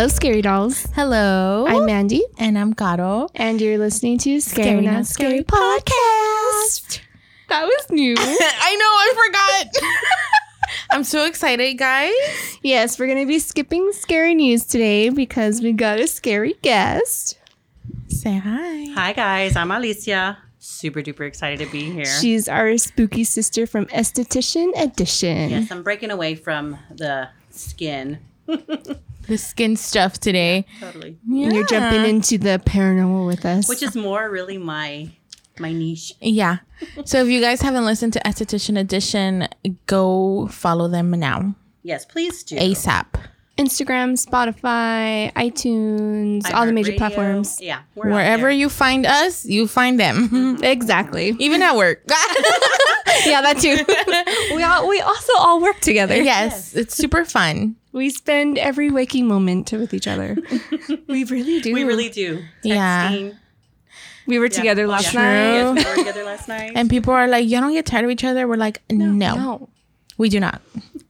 Hello, Scary Dolls. Hello. I'm Mandy, and I'm Caro. and you're listening to Scary, Not Scary Podcast. That was new. I know, I forgot. I'm so excited, guys. yes, we're going to be skipping scary news today because we got a scary guest. Say hi. Hi guys, I'm Alicia. Super duper excited to be here. She's our spooky sister from Esthetician Edition. yes, I'm breaking away from the skin. The skin stuff today. Totally. And You're jumping into the paranormal with us. Which is more really my my niche. Yeah. So if you guys haven't listened to Esthetician Edition, go follow them now. Yes, please do. ASAP. Instagram, Spotify, iTunes, all the major iHeartRadio. platforms. Yeah. Wherever you find us, you find them. Mm-hmm. Exactly. Even at work. yeah, that too. we all we also all work together. yes, it's super fun. We spend every waking moment with each other. we really do. we really do. Yeah. We were Yeah. together last True. night. Yes, we were together last night. And people are like, you don't get tired of each other? We're like, no, No, we do not.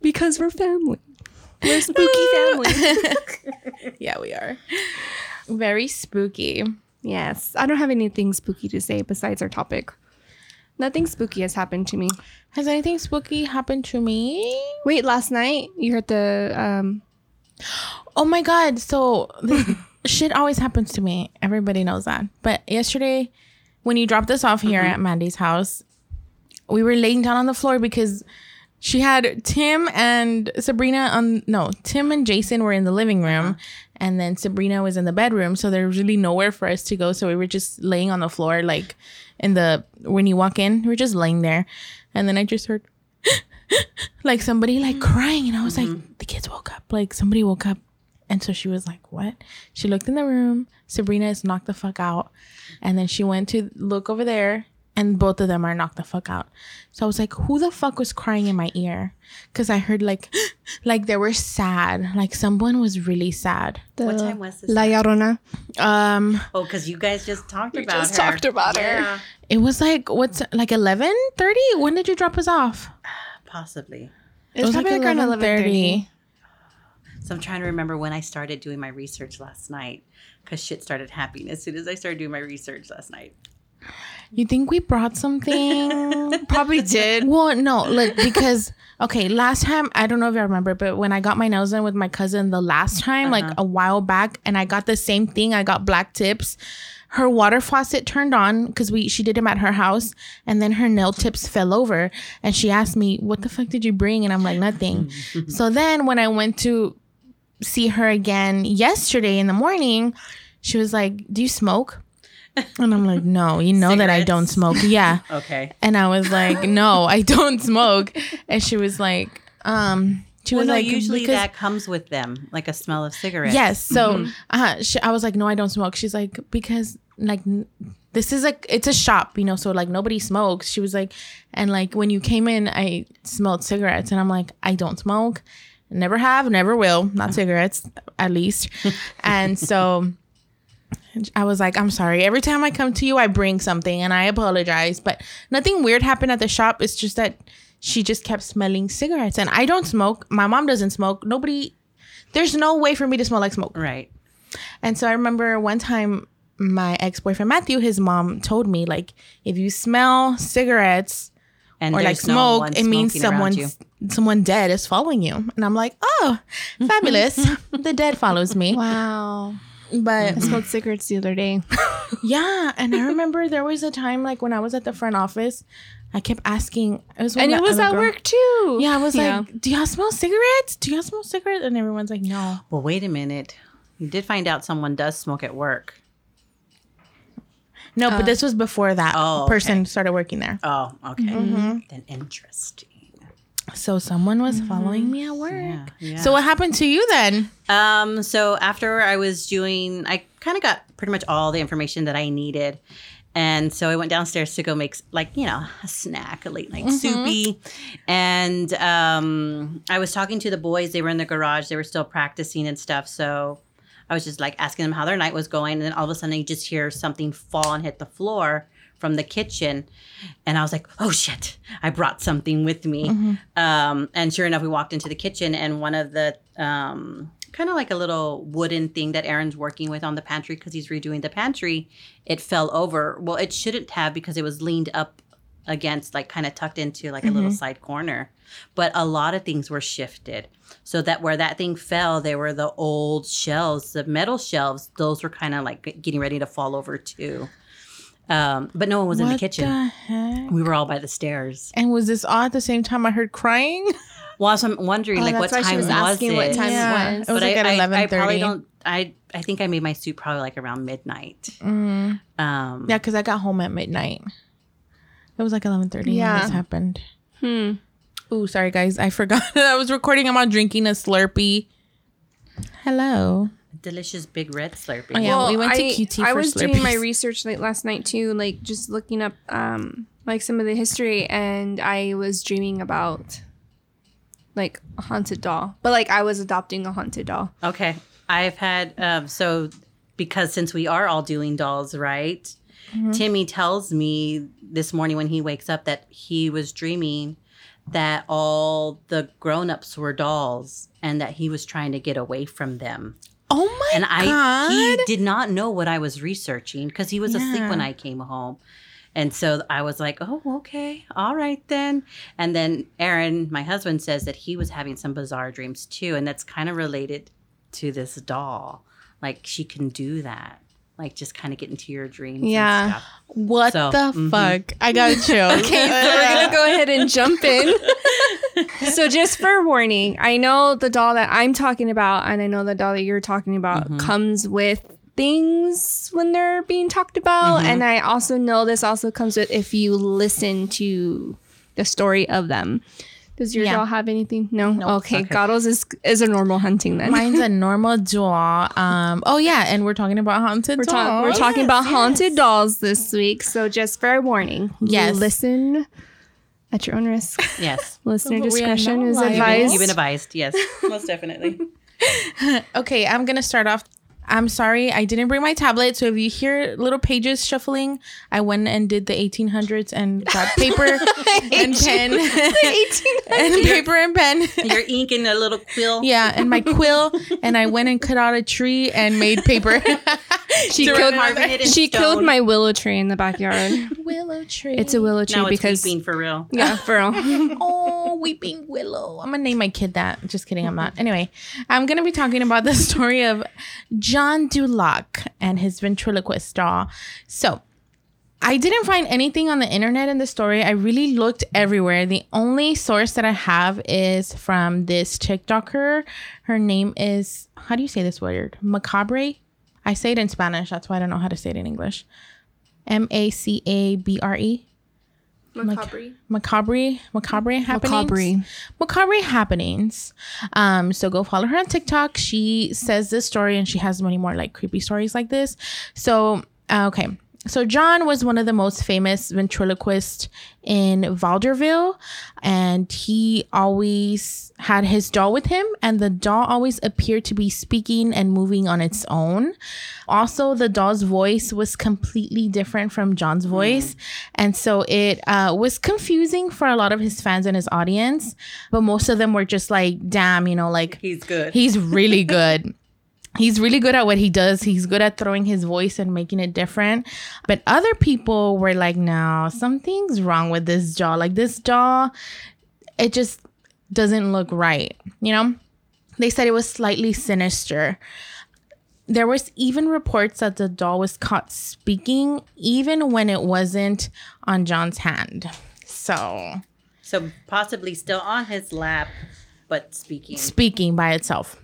because we're family. We're spooky ah. family. Yeah, we are. Very spooky. yes, I don't have anything spooky to say besides our topic. Nothing spooky has happened to me. Has anything spooky happened to me? Wait, last night you heard the um Oh my god! So this shit always happens to me. Everybody knows that. But yesterday, when you dropped us off here at Mandy's house, we were laying down on the floor because she had Tim and Sabrina on. No, Tim and Jason were in the living room, uh-huh. and then Sabrina was in the bedroom. So there was really nowhere for us to go. So we were just laying on the floor, like in the when you walk in, we we're just laying there, and then I just heard. like somebody like mm-hmm. crying and I was like mm-hmm. the kids woke up like somebody woke up and so she was like what she looked in the room Sabrina is knocked the fuck out and then she went to look over there and both of them are knocked the fuck out so I was like who the fuck was crying in my ear because I heard like like they were sad like someone was really sad the What time was this? La Llorona. um oh, because you guys just talked about just her. talked about her. yeah, it was like what's like 11 30 when did you drop us off Possibly. It was, probably like around eleven thirty. So I'm trying to remember when I started doing my research last night. Because shit started happening as soon as I started doing my research last night. You think we brought something Probably did. Well, no, look, because okay, last time I don't know if you remember, but when I got my nails done with my cousin the last time, like uh-huh. a while back, and I got the same thing, I got black tips. Her water faucet turned on because we she did them at her house, and then her nail tips fell over, and she asked me, "What the fuck did you bring?" And I'm like, "Nothing." so then when I went to see her again yesterday in the morning, she was like, "Do you smoke?" And I'm like, "No, you know that I don't smoke." Yeah. Okay. And I was like, no, I don't smoke. And she was like, um, she Well, was no, like, usually because- that comes with them, like a smell of cigarettes. Yes. So uh, she, I was like, no, I don't smoke. She's like, because like n- this is like it's a shop, you know, so like nobody smokes. She was like, and like when you came in, I smelled cigarettes, and I'm like, I don't smoke, never have, never will, not cigarettes, at least. and so. I was like, I'm sorry. Every time I come to you, I bring something and I apologize. But nothing weird happened at the shop. It's just that she just kept smelling cigarettes. And I don't smoke. My mom doesn't smoke. Nobody, there's no way for me to smell like smoke. Right. And so I remember one time my ex boyfriend Matthew, his mom told me, like, if you smell cigarettes And or like there's no smoke, it means smoking someone someone dead is following you. And I'm like, oh, fabulous. the dead follows me. Wow. But I smoked cigarettes the other day. yeah, and I remember there was a time like when I was at the front office, I kept asking. It was and it was at girl- work too. Yeah, I was Yeah. like, "Do y'all smell cigarettes? Do y'all smell cigarettes?" And everyone's like, "No." Well, wait a minute. You did find out someone does smoke at work. No, but this was before that Oh, person started working there. Oh, okay. Mm-hmm. Then interesting. So someone was following me at work. Yeah, yeah. So what happened to you then? Um, so after I was doing, I kind of got pretty much all the information that I needed. And so I went downstairs to go make like, you know, a snack, a late night soupy. And um, I was talking to the boys. They were in the garage. They were still practicing and stuff. So I was just like asking them how their night was going. And then all of a sudden you just hear something fall and hit the floor from the kitchen. And I was like, oh shit, I brought something with me. Um, and sure enough, we walked into the kitchen and one of the um, kind of like a little wooden thing that Aaron's working with on the pantry because he's redoing the pantry. It fell over. Well, it shouldn't have because it was leaned up against, like kind of tucked into like a little side corner. But a lot of things were shifted. So that where that thing fell, there were the old shelves, the metal shelves. Those were kind of like getting ready to fall over too. Um, but no one was in the What kitchen. the heck? we were all by the stairs. And was this all at the same time I heard crying? Well, so I'm wondering, Oh, like, that's what why she time was was asking it? what time Yeah. it was. It was like at I, I, I 11:30. probably don't. I I think I made my soup probably like around midnight. Mm. Um, Yeah, because I got home at midnight. It was like eleven thirty. Yeah, Yeah. this happened. Hmm. Ooh, sorry guys, I forgot that I was recording. I'm out drinking a Slurpee. Hello. Delicious big red Slurpee. Oh, yeah. we went to I, QT I for was doing my research late last night too, like just looking up um like some of the history, and I was dreaming about like a haunted doll, but like I was adopting a haunted doll. Okay, I've had um, so because since we are all doing dolls, right? Mm-hmm. Timmy tells me this morning when he wakes up that he was dreaming that all the grown-ups were dolls and that he was trying to get away from them. Oh my and I god. he did not know what I was researching because he was asleep when I came home. And so I was like, "Oh, okay. All right then." And then Aaron, my husband says that he was having some bizarre dreams too, and that's kind of related to this doll. Like she can do that. Like just kind of get into your dreams Yeah. and stuff. what So, the mhm. fuck? I got chills. Okay, so we're gonna go ahead and jump in. so just for warning, I know the doll that I'm talking about, and I know the doll that you're talking about Mhm. comes with things when they're being talked about, Mhm. and I also know this also comes with if you listen to the story of them. Does your Yeah. doll have anything? No. Nope. Okay, Okay. Gatos is is a normal hunting then. Mine's a normal doll. Um. Oh yeah, and we're talking about haunted we're, dolls. talk- we're talking about haunted dolls this week, so just fair warning. Yes. listen at your own risk. Yes. Listener discretion not is liable. You've advised. you've been advised. Yes. Most definitely. Okay, I'm gonna start off. I'm sorry, I didn't bring my tablet. So if you hear little pages shuffling, I went and did the 1800s and got paper and pen and paper and pen. You're inking a little quill. Yeah, and my quill, and I went and cut out a tree and made paper. She To killed write on Carving there. it in She killed my willow tree in the backyard. willow tree. It's a willow tree Now it's because weeping for real. yeah, for real. oh, weeping willow. I'm gonna name my kid that. Just kidding, I'm not. Anyway, I'm gonna be talking about the story of John Dulac and his ventriloquist doll. So. I didn't find anything on the internet in the story. I really looked everywhere. The only source that I have is from this TikToker. Her name is how do you say this word? Macabre. I say it in Spanish. That's why I don't know how to say it in English. M A C A B R E. Macabre. Macabre. Macabre happenings. Macabre. Macabre happenings. Um, so go follow her on TikTok. She says this story and she has many more like creepy stories like this. So, uh, okay. So John was one of the most famous ventriloquists in vaudeville and he always had his doll with him and the doll always appeared to be speaking and moving on its own. Also, the doll's voice was completely different from John's voice. And so it uh, was confusing for a lot of his fans and his audience. But most of them were just like, damn, you know, like He's good. he's really good. He's really good at what he does. He's good at throwing his voice and making it different. But other people were like, no, something's wrong with this jaw. Like this jaw, it just doesn't look right. You know? They said it was slightly sinister. There was even reports that the doll was caught speaking even when it wasn't on John's hand. So so possibly still on his lap, but speaking. speaking by itself.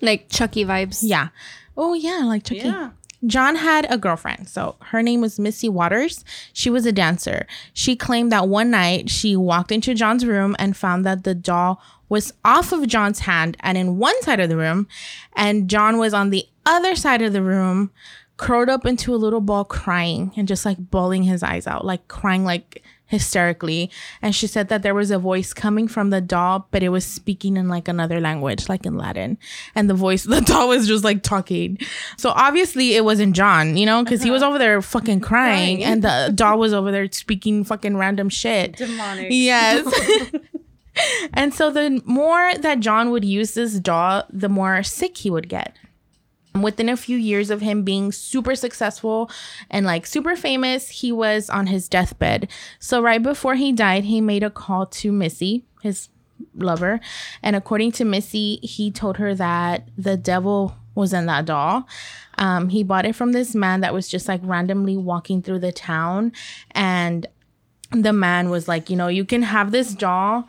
Like Chucky vibes. Yeah. Oh yeah, like Chucky. Yeah. John had a girlfriend. So her name was Missy Waters. She was a dancer. She claimed that one night she walked into John's room and found that the doll was off of John's hand and in one side of the room, and John was on the other side of the room, curled up into a little ball crying and just like bawling his eyes out, like crying like hysterically. And she said that there was a voice coming from the doll, but it was speaking in like another language, like in Latin. And the voice, the doll was just like talking. So obviously it wasn't John, you know, because he was uh-huh. over there fucking crying, and the doll was over there speaking fucking random shit. Demonic. Yes. And so the more that John would use this doll, the more sick he would get. Within a few years of him being super successful and like super famous, he was on his deathbed. So, right before he died, he made a call to Missy, his lover. And according to Missy, he told her that the devil was in that doll. Um, he bought it from this man that was just like randomly walking through the town. And the man was like, you know, you can have this doll,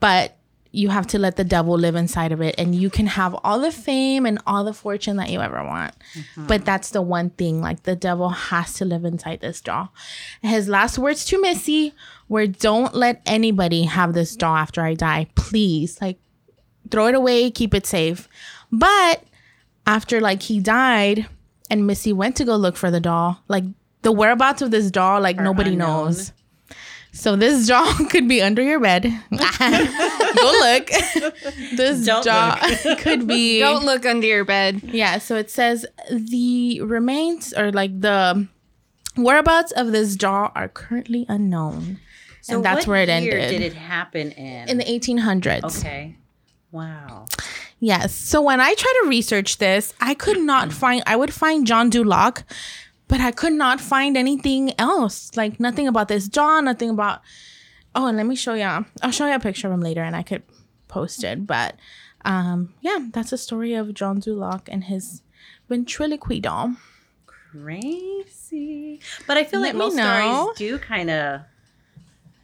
but you have to let the devil live inside of it and you can have all the fame and all the fortune that you ever want. Mm-hmm. But that's the one thing like the devil has to live inside this doll. His last words to missy were don't let anybody have this doll after i die. Please like throw it away keep it safe. But after like he died and missy went to go look for the doll like the whereabouts of this doll like nobody unknown. knows so this jaw could be under your bed. Go look. This Don't doll could be Don't look under your bed. yeah. So it says the remains or like the whereabouts of this jaw are currently unknown, So and that's where it year ended Did it happen in? in the 1800s. okay. Wow. Yes. So when I try to research this, I could not find. I would find John Duloc, but I could not find anything else. Like nothing about this John. Nothing about. Oh, and let me show you. I'll show you a picture of him later, and I could post it. But um, yeah, that's a story of John Duloc and his ventriloquy doll. Crazy. But I feel Let like most know. stories do kind of.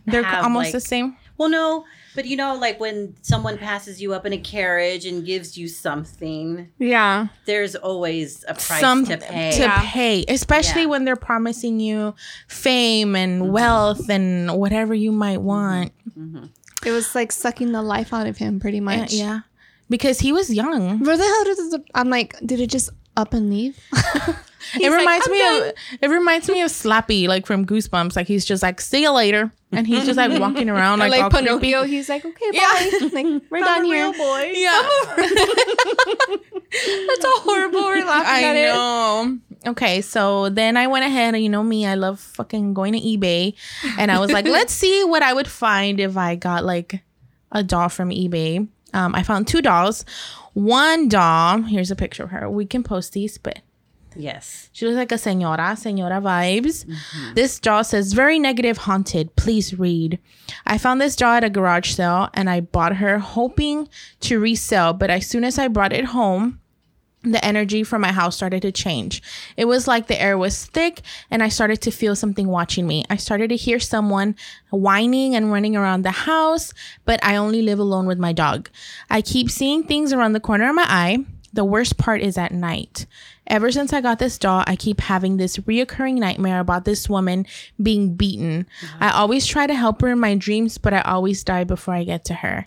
They're almost like- the same. Well, no, but you know, like when someone passes you up in a carriage and gives you something, Yeah. there's always a price Some to pay. to Yeah. pay, especially Yeah. when they're promising you fame and wealth and whatever you might want. Mm-hmm. It was like sucking the life out of him pretty Yeah, much. yeah. Because he was young. Where the hell did the, I'm like, did it just up and leave? it reminds "I'm me done." of it reminds me of Slappy, like from Goosebumps. Like he's just like, see you later. And he's just like walking around like, like all Pinocchio, creepy. he's like, okay, Yeah. bye. Like, we're done here. boy. Yeah. That's a horrible. We're laughing I at it. know. Okay, so then I went ahead and you know me, I love fucking going to eBay. And I was like, let's see what I would find if I got like a doll from eBay. Um, I found two dolls. One doll, here's a picture of her. We can post these, but Yes. She looks like a senora, senora vibes. Mm-hmm. This doll says, very negative, haunted. Please read. I found this doll at a garage sale and I bought her hoping to resell, but as soon as I brought it home, the energy from my house started to change. It was like the air was thick and I started to feel something watching me. I started to hear someone whining and running around the house, but I only live alone with my dog. I keep seeing things around the corner of my eye. The worst part is at night. Ever since I got this doll, I keep having this reoccurring nightmare about this woman being beaten. Uh-huh. I always try to help her in my dreams, but I always die before I get to her.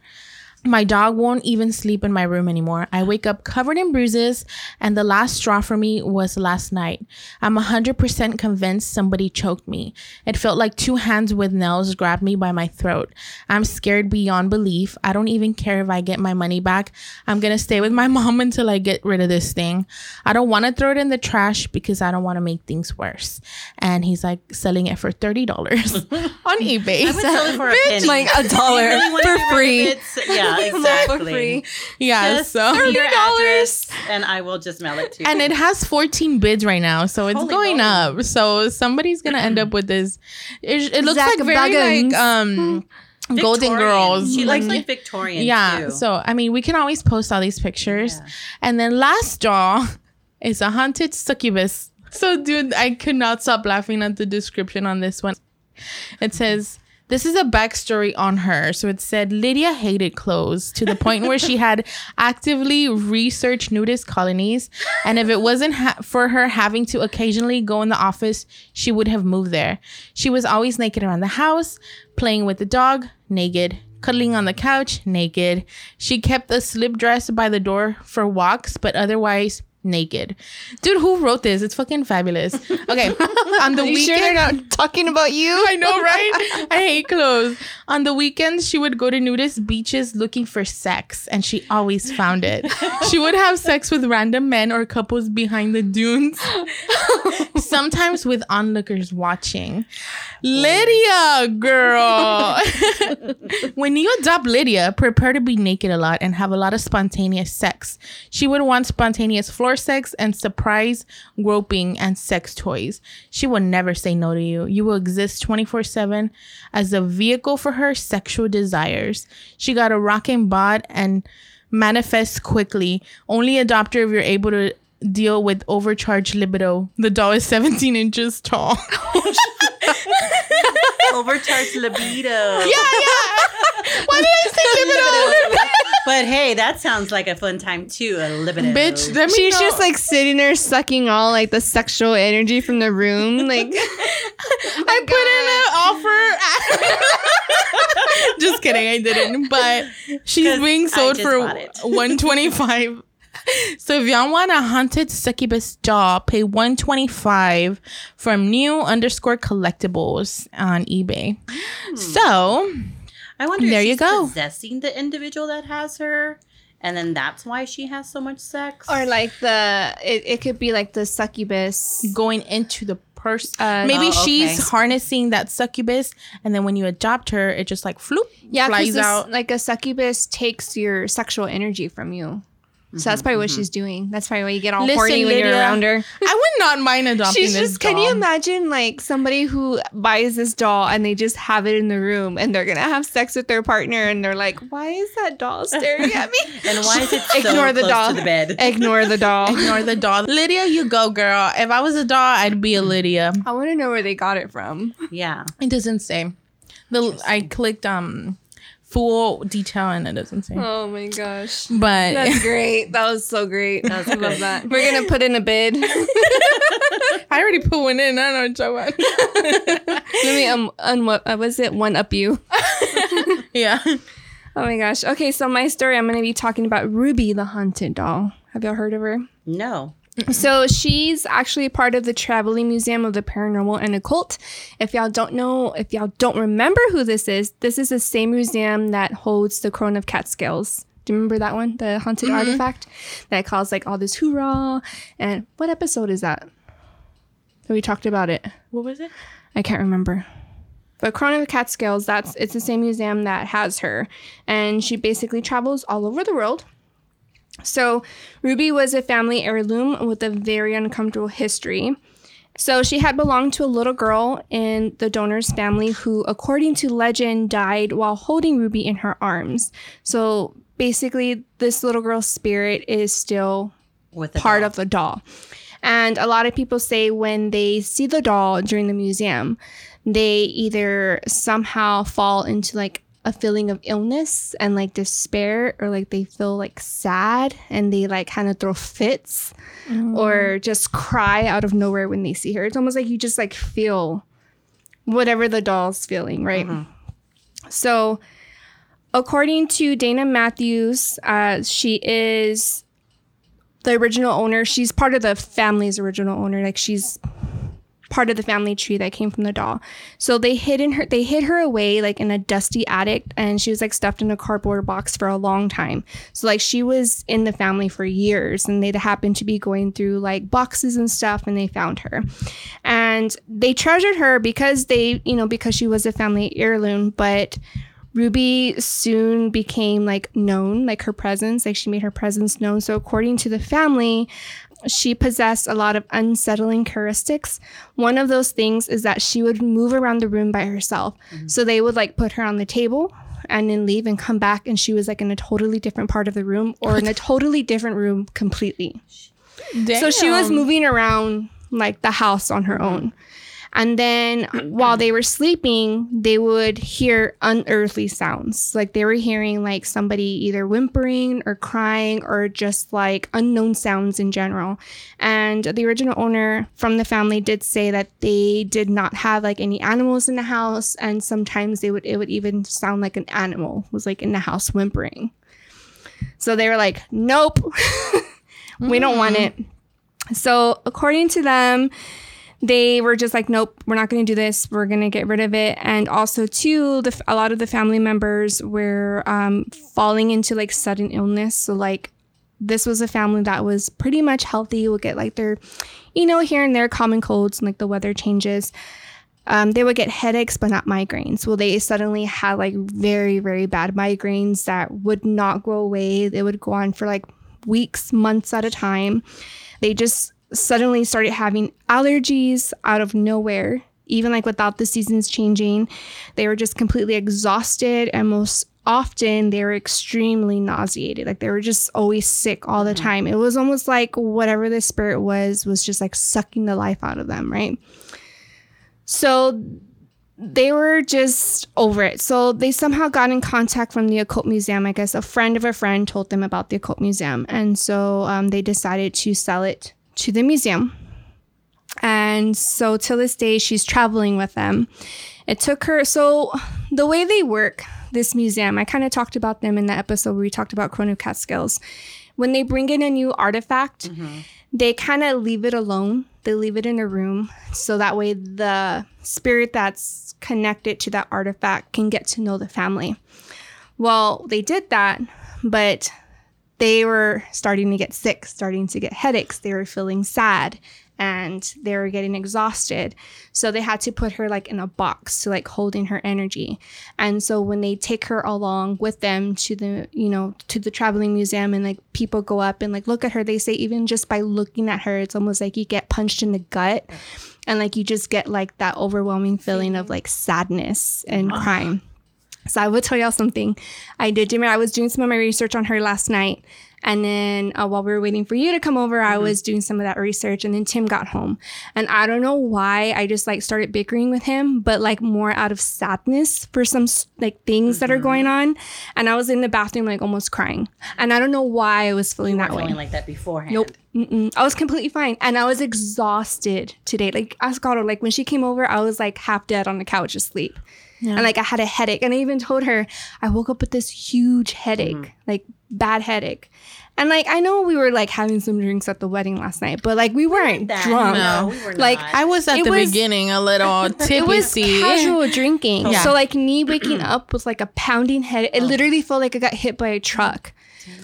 My dog won't even sleep in my room anymore. I wake up covered in bruises, and the last straw for me was last night. I'm 100% convinced somebody choked me. It felt like two hands with nails grabbed me by my throat. I'm scared beyond belief. I don't even care if I get my money back. I'm gonna stay with my mom until I get rid of this thing. I don't wanna throw it in the trash because I don't wanna make things worse. And he's like selling it for $30 on eBay. I would sell it for a penny. Like a dollar for get rid of free. it? Yeah, exactly. For free. yeah, Just so. your $30. address, and I will just mail it to you. and it has 14 bids right now so it's Holy going moly. up so somebody's gonna end up with this it, it looks Zak like very Bagans. like um golden girls She like, looks like Victorian. yeah too. so i mean we can always post all these pictures Yeah. and then last doll is a haunted succubus so dude i could not stop laughing at the description on this one it says this is a backstory on her. So it said Lydia hated clothes to the point where she had actively researched nudist colonies. And if it wasn't ha- for her having to occasionally go in the office, she would have moved there. She was always naked around the house, playing with the dog, naked, cuddling on the couch, naked. She kept a slip dress by the door for walks, but otherwise, naked. Dude, who wrote this? It's fucking fabulous. Okay. On the Are you weekend. sure they're not talking about you? I know, right? I hate clothes. On the weekends, she would go to nudist beaches looking for sex, and she always found it. She would have sex with random men or couples behind the dunes, sometimes with onlookers watching. Oh Lydia, girl. when you adopt Lydia, prepare to be naked a lot and have a lot of spontaneous sex. She would want spontaneous floor sex and surprise groping and sex toys. She will never say no to you. You will exist 24 7 as a vehicle for her sexual desires. She got a rocking bod and manifests quickly. Only adopt her if you're able to deal with overcharged libido. The doll is 17 inches tall. Overcharged libido. yeah, yeah. Why did I say libido? But hey, that sounds like a fun time too. A libido. Bitch, let me She's know. just like sitting there sucking all like the sexual energy from the room. Like I put in an offer. just kidding, I didn't. But she's being sold for 125 So if y'all want a haunted succubus doll, pay 125 from new underscore collectibles on eBay. Hmm. So I wonder There if you she's go. possessing the individual that has her, and then that's why she has so much sex. or like the it, it could be like the succubus. going into the person, Uh, maybe Oh, she's harnessing that succubus, and then when you adopt her, it just like floop Yeah, flies because out. like a succubus takes your sexual energy from you. So that's probably what she's doing. That's probably why you get all Listen, horny when you're around her. I would not mind adopting She's this just. Can you imagine like somebody who buys this doll and they just have it in the room and they're gonna have sex with their partner and they're like, "Why is that doll staring at me?" and why is it so Ignore the close doll. to the bed? Ignore the doll. Ignore the doll. Lydia, you go, girl. If I was a doll, I'd be a Lydia. I want to know where they got it from. Yeah. It doesn't say. The I clicked um full detail and it doesn't say. Oh my gosh. But That's great. That was so great. That I love that. We're gonna put in a bid. I already put one in. I don't know what you're talking about. Let me um un what uh, was it one up you. yeah. Oh my gosh. Okay, so my story I'm gonna be talking about Ruby the haunted doll. Have y'all heard of her? No. So she's actually part of the Traveling Museum of the Paranormal and Occult. If y'all don't know, if y'all don't remember who this is, this is the same museum that holds the Crown of Catskills. Do you remember that one? The haunted mm-hmm. artifact that caused like all this hoorah. And what episode is that? That we talked about it. What was it? I can't remember. But Crown of Catskills, that's it's the same museum that has her. And she basically travels all over the world. So Ruby was a family heirloom with a very uncomfortable history. So she had belonged to a little girl in the donor's family who, according to legend, died while holding Ruby in her arms. So basically, this little girl's spirit is still part doll. of the doll. And a lot of people say when they see the doll during the museum, they either somehow fall into like a feeling of illness and like despair, or like they feel like sad and they like kind of throw fits or just cry out of nowhere when they see her. It's almost like you just like feel whatever the doll's feeling, right? So, according to Dana Matthews, uh, she is the original owner. She's part of the family's original owner. Like she's part of the family tree that came from the doll. So they hid in her they hid her away like in a dusty attic and she was like stuffed in a cardboard box for a long time. So like she was in the family for years and they'd happened to be going through like boxes and stuff and they found her. And they treasured her because they, you know, because she was a family heirloom, but Ruby soon became like known, like her presence, like she made her presence known. So, according to the family, she possessed a lot of unsettling characteristics. One of those things is that she would move around the room by herself. Mm-hmm. So, they would like put her on the table and then leave and come back, and she was like in a totally different part of the room or in a totally different room completely. So she was moving around like the house on her own. And then while they were sleeping, they would hear unearthly sounds. Like they were hearing like somebody either whimpering or crying or just like unknown sounds in general. And the original owner from the family did say that they did not have like any animals in the house and sometimes they would it would even sound like an animal was like in the house whimpering. So they were like, "Nope. we don't want mm. it." So, according to them, they were just like, nope, we're not going to do this. We're going to get rid of it. And also, too, the, a lot of the family members were um, falling into like sudden illness. So, like, this was a family that was pretty much healthy, would get like their, you know, here and there common colds and like the weather changes. Um, they would get headaches, but not migraines. Well, they suddenly had like very, very bad migraines that would not go away. They would go on for like weeks, months at a time. They just suddenly started having allergies out of nowhere, even like without the seasons changing. They were just completely exhausted, and most often they were extremely nauseated. Like they were just always sick all the time. It was almost like whatever the spirit was, was just like sucking the life out of them, right? So they were just over it. So they somehow got in contact from the occult museum. I guess a friend of a friend told them about the occult museum. And so um, they decided to sell it to the museum. And so till this day, she's traveling with them. It took her, so the way they work, this museum, I kind of talked about them in the episode where we talked about Crown of Catskills. When they bring in a new artifact, mm-hmm. they kind of leave it alone. They leave it in a room so that way the spirit that's connected to that artifact can get to know the family. Well, they did that, but they were starting to get sick, starting to get headaches. They were feeling sad and they were getting exhausted. So they had to put her like in a box to like holding her energy. And so when they take her along with them to the, you know, to the traveling museum and like people go up and like look at her, they say even just by looking at her, it's almost like you get punched in the gut and like you just get like that overwhelming feeling of like sadness and crime. So I will tell y'all something. I did do. I was doing some of my research on her last night, and then uh, while we were waiting for you to come over, I was doing some of that research. And then Tim got home, and I don't know why I just like started bickering with him, but like more out of sadness for some like things that are going on. And I was in the bathroom like almost crying, and I don't know why I was feeling that way. feeling like that beforehand. Nope. Mm-mm. I was completely fine. And I was exhausted today. Like, Ascaro, like when she came over, I was like half dead on the couch asleep. And like I had a headache. And I even told her I woke up with this huge headache, mm-hmm. like bad headache. And like I know we were like having some drinks at the wedding last night, but like we weren't That- drunk. No, we were Like, not. I was at It the was- beginning a little tipsy. It was casual drinking. Yeah. So like me waking up was like a pounding head. It oh. literally felt like I got hit by a truck.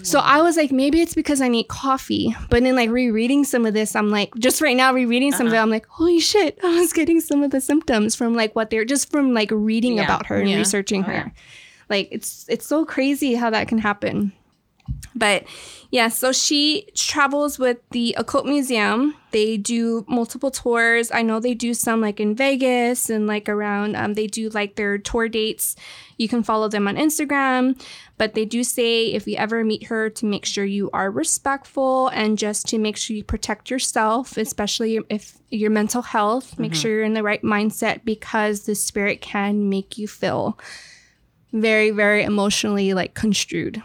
So I was like, maybe it's because I need coffee. But then like rereading some of this, I'm like, just right now rereading some of it, uh-huh. I'm like, holy shit, I was getting some of the symptoms from like what they're just from like reading Yeah. about her and Yeah. researching Oh, her. yeah. Like it's it's so crazy how that can happen. But yeah, so she travels with the Occult Museum. They do multiple tours. I know they do some like in Vegas and like around, um, they do like their tour dates. You can follow them on Instagram. But they do say if you ever meet her, to make sure you are respectful and just to make sure you protect yourself, especially if your mental health. Make sure you're in the right mindset because the spirit can make you feel very, very emotionally like construed.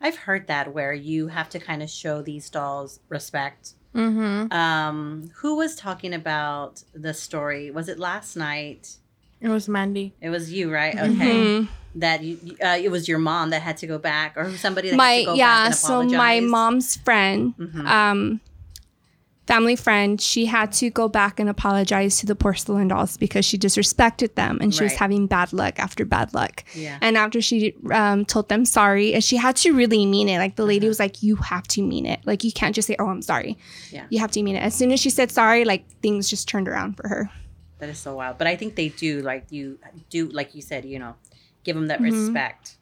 I've heard that where you have to kind of show these dolls respect. Mm-hmm. Um, who was talking about the story? Was it last night? It was Mandy. It was you, right? Okay. Mhm. That you, uh, it was your mom that had to go back, or somebody that had my to go yeah back and so my mom's friend Mhm. um family friend she had to go back and apologize to the porcelain dolls because she disrespected them and she was having bad luck after bad luck Yeah. and after she um, told them sorry and she had to really mean it like the lady was like you have to mean it like you can't just say oh i'm sorry Yeah. you have to mean it as soon as she said sorry like things just turned around for her That is so wild. But I think they do like you do like you said, you know, give them that Mhm. respect.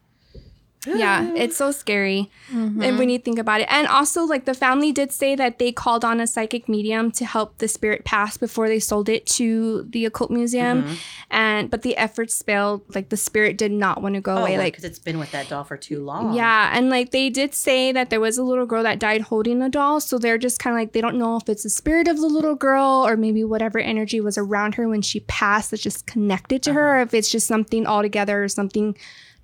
Yeah it's so scary Mm-hmm. and when you think about it and also like the family did say that they called on a psychic medium to help the spirit pass before they sold it to the occult museum Mhm. and but the efforts failed like the spirit did not want to go Oh, away like because it's been with that doll for too long. yeah and like they did say that there was a little girl that died holding a doll so they're just kind of like they don't know if it's the spirit of the little girl or maybe whatever energy was around her when she passed that's just connected to her or if it's just something altogether or something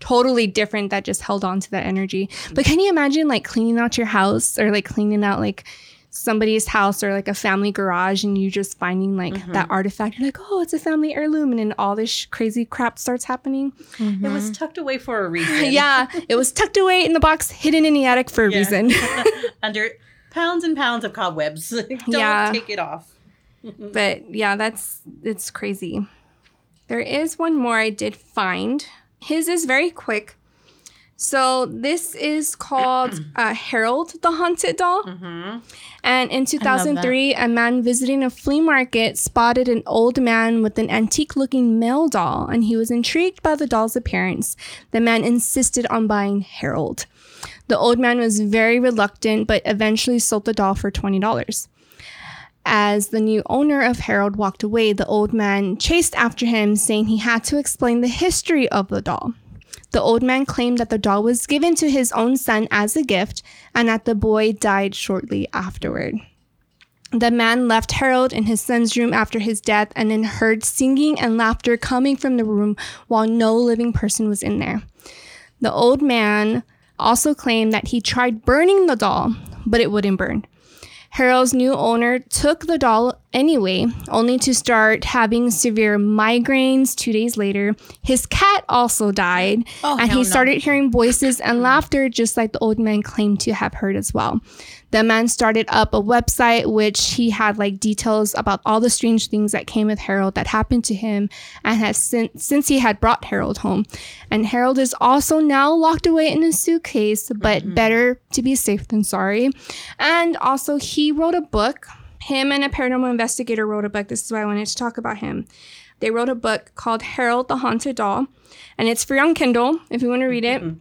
totally different that just held on to that energy but can you imagine like cleaning out your house or like cleaning out like somebody's house or like a family garage and you just finding like that mm-hmm. artifact you're like oh it's a family heirloom and then all this sh- crazy crap starts happening It was mm-hmm. tucked away for a reason. yeah, it was tucked away in the box, hidden in the attic for a Yeah. reason. Under pounds and pounds of cobwebs. Don't Yeah. take it off. But yeah, that's it's crazy. There is one more I did find. His is very quick. So this is called uh, Harold the Haunted Doll. And in 2003, a man visiting a flea market spotted an old man with an antique looking male doll, and he was intrigued by the doll's appearance. The man insisted on buying Harold. The old man was very reluctant, but eventually sold the doll for $20. As the new owner of Harold walked away, the old man chased after him, saying he had to explain the history of the doll. The old man claimed that the doll was given to his own son as a gift and that the boy died shortly afterward. The man left Harold in his son's room after his death and then heard singing and laughter coming from the room while no living person was in there. The old man also claimed that he tried burning the doll, but it wouldn't burn. Harold's new owner took the doll anyway, only to start having severe migraines two days later. His cat also died, Oh, and he no. started hearing voices and laughter just like the old man claimed to have heard as well. The man started up a website which he had like details about all the strange things that came with Harold that happened to him and has since since he had brought Harold home. And Harold is also now locked away in a suitcase, but mm-hmm. better to be safe than sorry. And also he wrote a book. Him and a paranormal investigator wrote a book. This is why I wanted to talk about him. They wrote a book called Harold the Haunted Doll, and it's free on Kindle if you want to read it mm-hmm.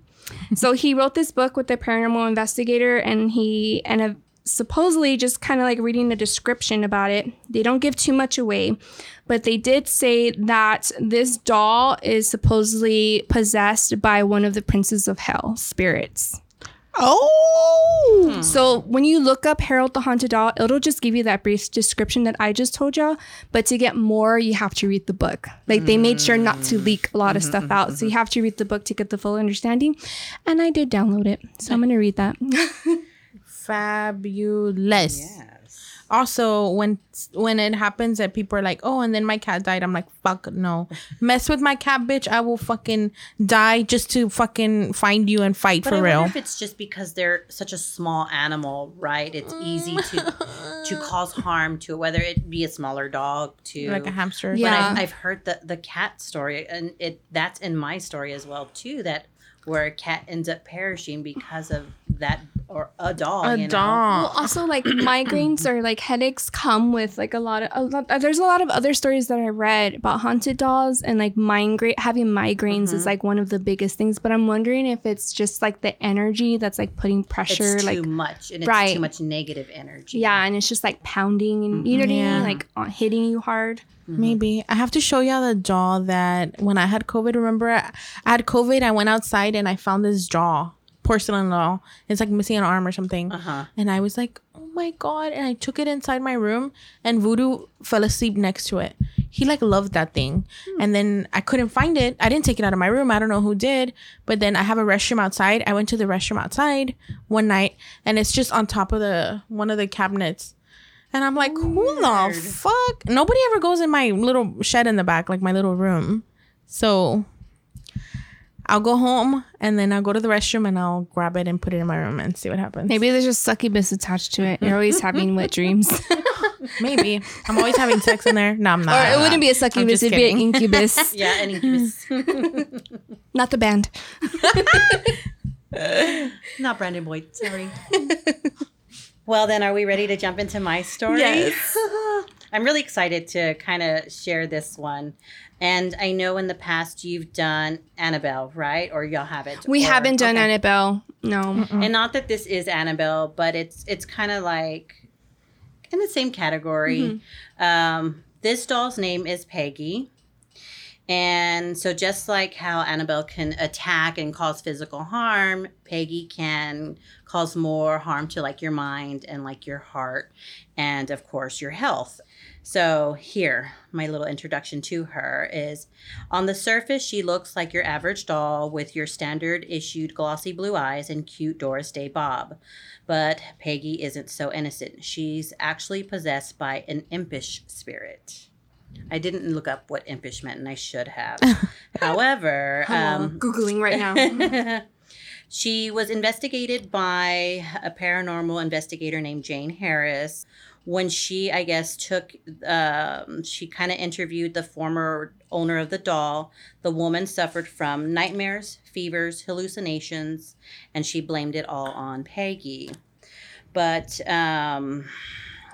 So he wrote this book with the paranormal investigator and he and uh, supposedly just kind of like reading the description about it. They don't give too much away but they did say that this doll is supposedly possessed by one of the princes of hell spirits Oh. Hmm. so when you look up Harold the Haunted Doll, it'll just give you that brief description that I just told y'all. But to get more, you have to read the book. Like they made sure not to leak a lot of mm-hmm, stuff mm-hmm, out. So you mm-hmm. have to read the book to get the full understanding. And I did download it. So I'm gonna read that. Fabulous. Yes. Also, when when it happens that people are like, "Oh," and then my cat died, I'm like, "Fuck no!" Mess with my cat, bitch. I will fucking die just to fucking find you and fight But for I real. if it's just because they're such a small animal, right? It's easy to to cause harm to whether it be a smaller dog to like a hamster. But Yeah. I've, I've heard the the cat story, and it that's in my story as well too. That where a cat ends up perishing because of that or a dog. A you know? dog. Well, also like migraines or like headaches come with like a lot of a lot, there's a lot of other stories that I read about haunted dolls and like migraine having migraines is mm-hmm. like one of the biggest things. But I'm wondering if it's just like the energy that's like putting pressure, It's like too much, and it's Right. too much negative energy. yeah, and it's just like pounding and you know what I mean, mm-hmm. like uh, hitting you hard. Mm-hmm. Maybe I have to show y'all the doll that when I had COVID. Remember, I I had COVID. I went outside and I found this jaw, porcelain doll. It's like missing an arm or something. Uh-huh. And I was like, "Oh my god!" And I took it inside my room, and Voodoo fell asleep next to it. He like loved that thing, and then I couldn't find it. I didn't take it out of my room. I don't know who did, but then I have a restroom outside. I went to the restroom outside one night, and it's just on top of the one of the cabinets. And I'm like, who the fuck? Nobody ever goes in my little shed in the back, like my little room. So I'll go home and then I'll go to the restroom and I'll grab it and put it in my room and see what happens. Maybe there's just succubus attached to it. You're always having wet dreams. Maybe. I'm always having sex in there. No, I'm not. or it wouldn't be a succubus, just it'd be an incubus. Yeah, and incubus. Not the band. Not Brandon Boyd. Sorry. well, then, are we ready to jump into my story? Yes. I'm really excited to kind of share this one. And I know in the past you've done Annabelle, right? Or y'all haven't. We Or- haven't done okay. Annabelle. No. And not that this is Annabelle, but it's it's kind of like in the same category. Um, this doll's name is Peggy. And so, just like how Annabelle can attack and cause physical harm, Peggy can cause more harm to like your mind and like your heart, and of course, your health. So, here, my little introduction to her is on the surface, she looks like your average doll with your standard issued glossy blue eyes and cute Doris Day bob. But Peggy isn't so innocent. She's actually possessed by an impish spirit. I didn't look up what impish meant, and I should have. However, um, Googling right now. She was investigated by a paranormal investigator named Jane Harris. When she, I guess, took, um, she kind of interviewed the former owner of the doll. The woman suffered from nightmares, fevers, hallucinations, and she blamed it all on Peggy. But um,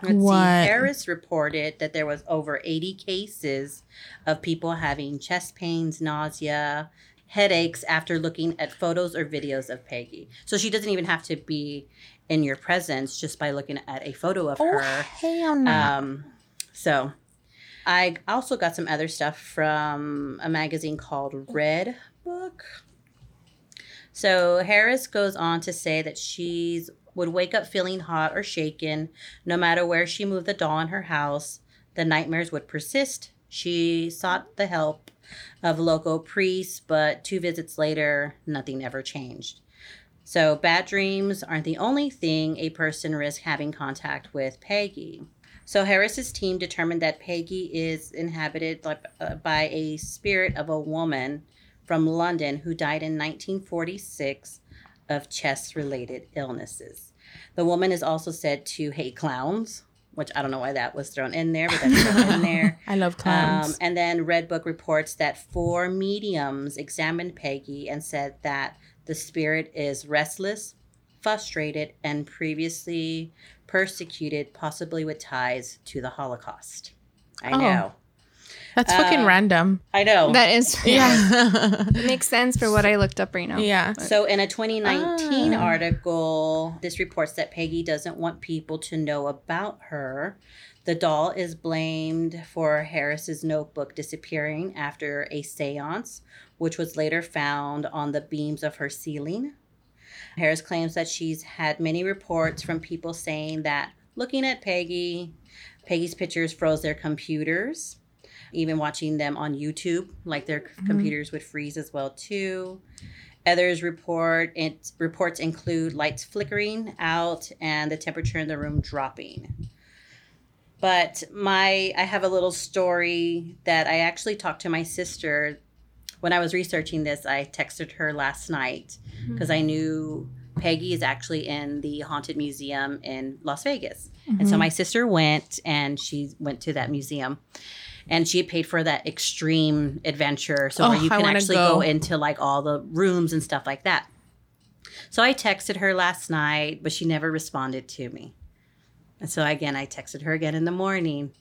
let's What? see, Harris reported that there was over 80 cases of people having chest pains, nausea, headaches after looking at photos or videos of Peggy. So she doesn't even have to be in your presence just by looking at a photo of Oh, her. hell no. Um, so I also got some other stuff from a magazine called Red Book. So Harris goes on to say that she's would wake up feeling hot or shaken no matter where she moved the doll in her house. The nightmares would persist. She sought the help of local priests, but two visits later, nothing ever changed. So, bad dreams aren't the only thing a person risks having contact with Peggy. So, Harris's team determined that Peggy is inhabited uh, by a spirit of a woman from London who died in 1946 of chest related illnesses. The woman is also said to hate clowns, which I don't know why that was thrown in there, but that's thrown in there. I love clowns. Um, and then Redbook reports that four mediums examined Peggy and said that the spirit is restless, frustrated, and previously persecuted, possibly with ties to the Holocaust. I Oh. know. That's fucking uh, random. I know. That is Yeah. It makes sense for what I looked up right now. yeah. So, in a 2019 Ah. article, this reports that Peggy doesn't want people to know about her. The doll is blamed for Harris's notebook disappearing after a seance, which was later found on the beams of her ceiling. Harris claims that she's had many reports from people saying that looking at Peggy, Peggy's pictures froze their computers. Even watching them on YouTube, like their mm-hmm. computers would freeze as well too. Others report it reports include lights flickering out and the temperature in the room dropping. But my I have a little story that I actually talked to my sister when I was researching this. I texted her last night hmm. because I knew Peggy is actually in the haunted museum in Las Vegas. And so mm-hmm. my sister went and she went to that museum. And she had paid for that extreme adventure, so where Oh, you can actually go. go into like all the rooms and stuff like that. So I texted her last night, but she never responded to me. And so again, I texted her again in the morning.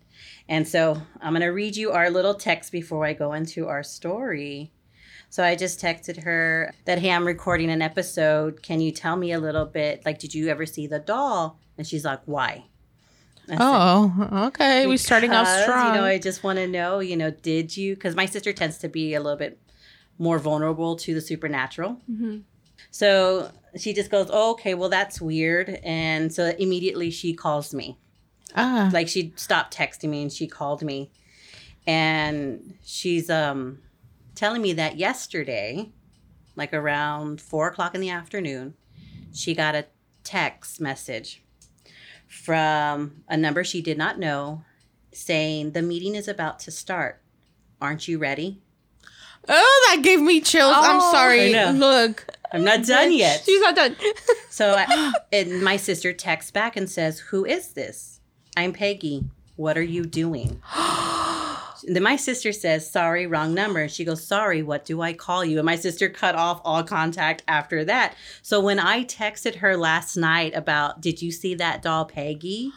And so I'm going to read you our little text before I go into our story. So I just texted her that, hey, I'm recording an episode. Can you tell me a little bit? Like, did you ever see the doll? And she's like, why? I said, Oh, okay. We're starting off strong. You know, I just want to know, you know, did you? Because my sister tends to be a little bit more vulnerable to the supernatural. hmm So she just goes, oh, okay, well, that's weird. And so immediately she calls me. ah. Like she stopped texting me and she called me. And she's um telling me that yesterday, like around four o'clock in the afternoon, she got a text message from a number she did not know saying, The meeting is about to start. Aren't you ready? oh, that gave me chills. I'm Oh, sorry. Look. I'm not oh, done yet. She's not done. So I, and my sister texts back and says, Who is this? I'm Peggy. What are you doing? then my sister says, Sorry, wrong number. And she goes, Sorry, what do I call you? And my sister cut off all contact after that. So when I texted her last night about, Did you see that doll, Peggy?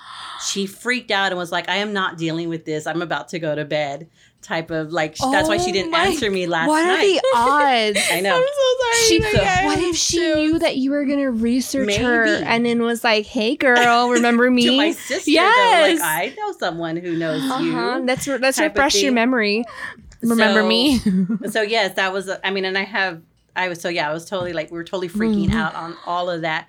She freaked out and was like, I am not dealing with this. I'm about to go to bed. Type of like, that's why she Oh didn't answer me last what are the odds? I know. I'm so sorry. She, I what if she chills. knew that you were gonna research her and then was like, "Hey, girl, remember me?" to my sister, Yes. though, like, I know someone who knows uh-huh. you. Let's re- let's type of refresh your memory. Remember So- me? so yes that was i mean and i have i was so yeah i was totally like we were totally freaking Mhm. out on all of that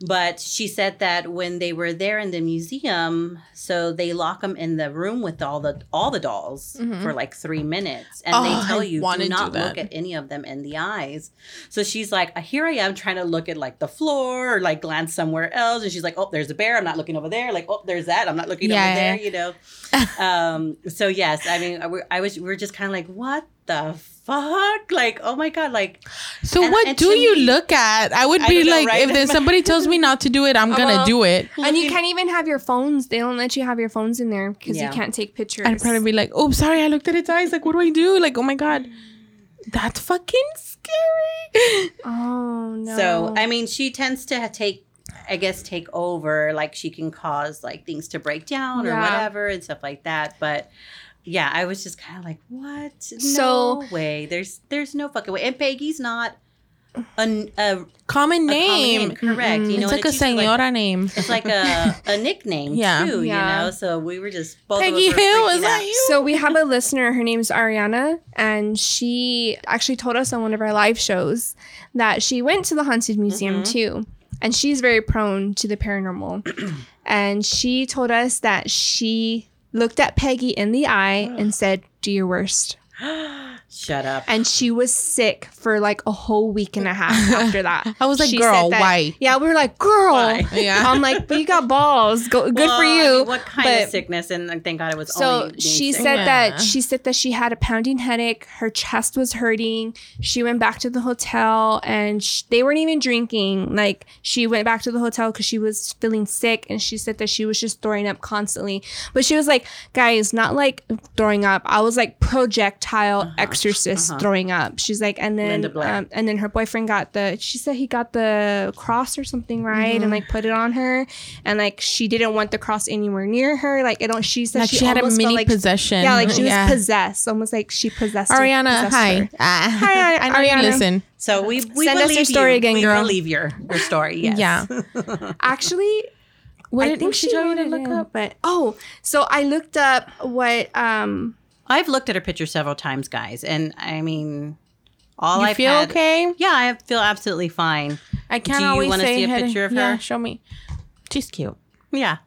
but she said that when they were there in the museum so they lock them in the room with all the all the dolls Mhm. for like three minutes. And Oh, they tell I you do do not that. look at any of them in the eyes. So she's like here i am trying to look at like the floor or like glance somewhere else. And she's like oh there's a bear. I'm not looking over there. Like oh there's that. I'm not looking Yeah, over there you know? Um so yes i mean I, I was we're just kind of like what the fuck? Like, oh my god, like So And- what and do you me- look at? I would be don't know, like, right? if there's somebody tells me not to do it, I'm gonna well, do it. And you can't even have your phones. They don't let you have your phones in there because Yeah. you can't take pictures. I'd probably be like, oh, sorry, I looked at its eyes. Like, what do I do? Like, oh my god, that's fucking scary. oh no. So I mean, she tends to take, I guess, take over. Like she can cause like things to break down or whatever and stuff like that. But yeah, I was just kind of like, what? So- no way. There's there's no fucking way. And Peggy's not a, a, a Common common name. name, correct? You know, it's and like a usually, senora name. it's like a, a nickname Yeah. too. Yeah. You know, so we were just both Peggy of us Hill, is that you? So we have a listener. Her name's Ariana, and she actually told us on one of our live shows that she went to the haunted museum mm-hmm. too, and she's very prone to the paranormal. and she told us that she looked at Peggy in the eye and said, "Do your worst." Shut up. And she was sick for like a whole week and a half after that. I was like, She girl, that- why? Yeah, we were like, girl. Why? Yeah. I'm like, but you got balls. Go, good Well, for I you. mean, what kind but- of sickness? And thank God it was So only she sick. said Yeah. that she said that she had a pounding headache. Her chest was hurting. She went back to the hotel and sh- they weren't even drinking. Like she went back to the hotel because she was feeling sick and she said that she was just throwing up constantly. But she was like, guys, not like throwing up. I was like projectile uh-huh. Exorcist throwing up. She's like, and then um, and then her boyfriend got the. She said he got the cross or something right and like put it on her and like she didn't want the cross anywhere near her. Like it don't. She said Like she, she, had a almost mini like possession. yeah, like she was Yeah. possessed, almost like she possessed. her- Ariana, possessed hi. her. Ah. Hi, I know Ariana. you listen. So we we Send us believe your story you. again, we girl. believe your your story. Yes. Yeah. Actually, What I did, think what she told you want wrote to it look in, up? But oh, so I looked up what um I've looked at her picture several times, guys, and I mean, all I've feel had- okay? Yeah, I feel absolutely fine. I can't Do you always wanna say see a picture of her? Yeah, show me. She's cute. Yeah,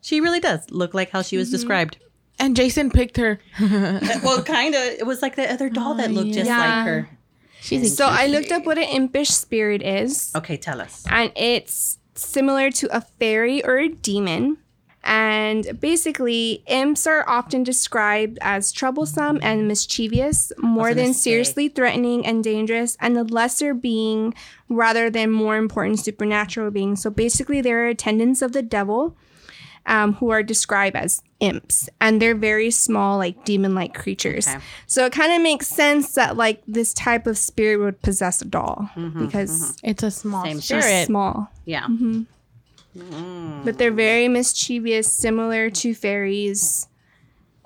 she really does look like how she Mm-hmm. was described. And Jason picked her. well, kind of. It was like the other doll that looked just yeah. like her. She's so I looked up what an impish spirit is. Okay, tell us. and it's similar to a fairy or a demon. And basically, imps are often described as troublesome and mischievous, more than say. seriously threatening and dangerous, and a lesser being rather than more important supernatural beings. So basically, they're attendants of the devil um, who are described as imps, and they're very small, like demon like creatures. Okay. So it kind of makes sense that, like, this type of spirit would possess a doll mm-hmm, because mm-hmm. It's a small Same they're spirit. small. Yeah. Mm-hmm. Mm. But they're very mischievous, similar to fairies,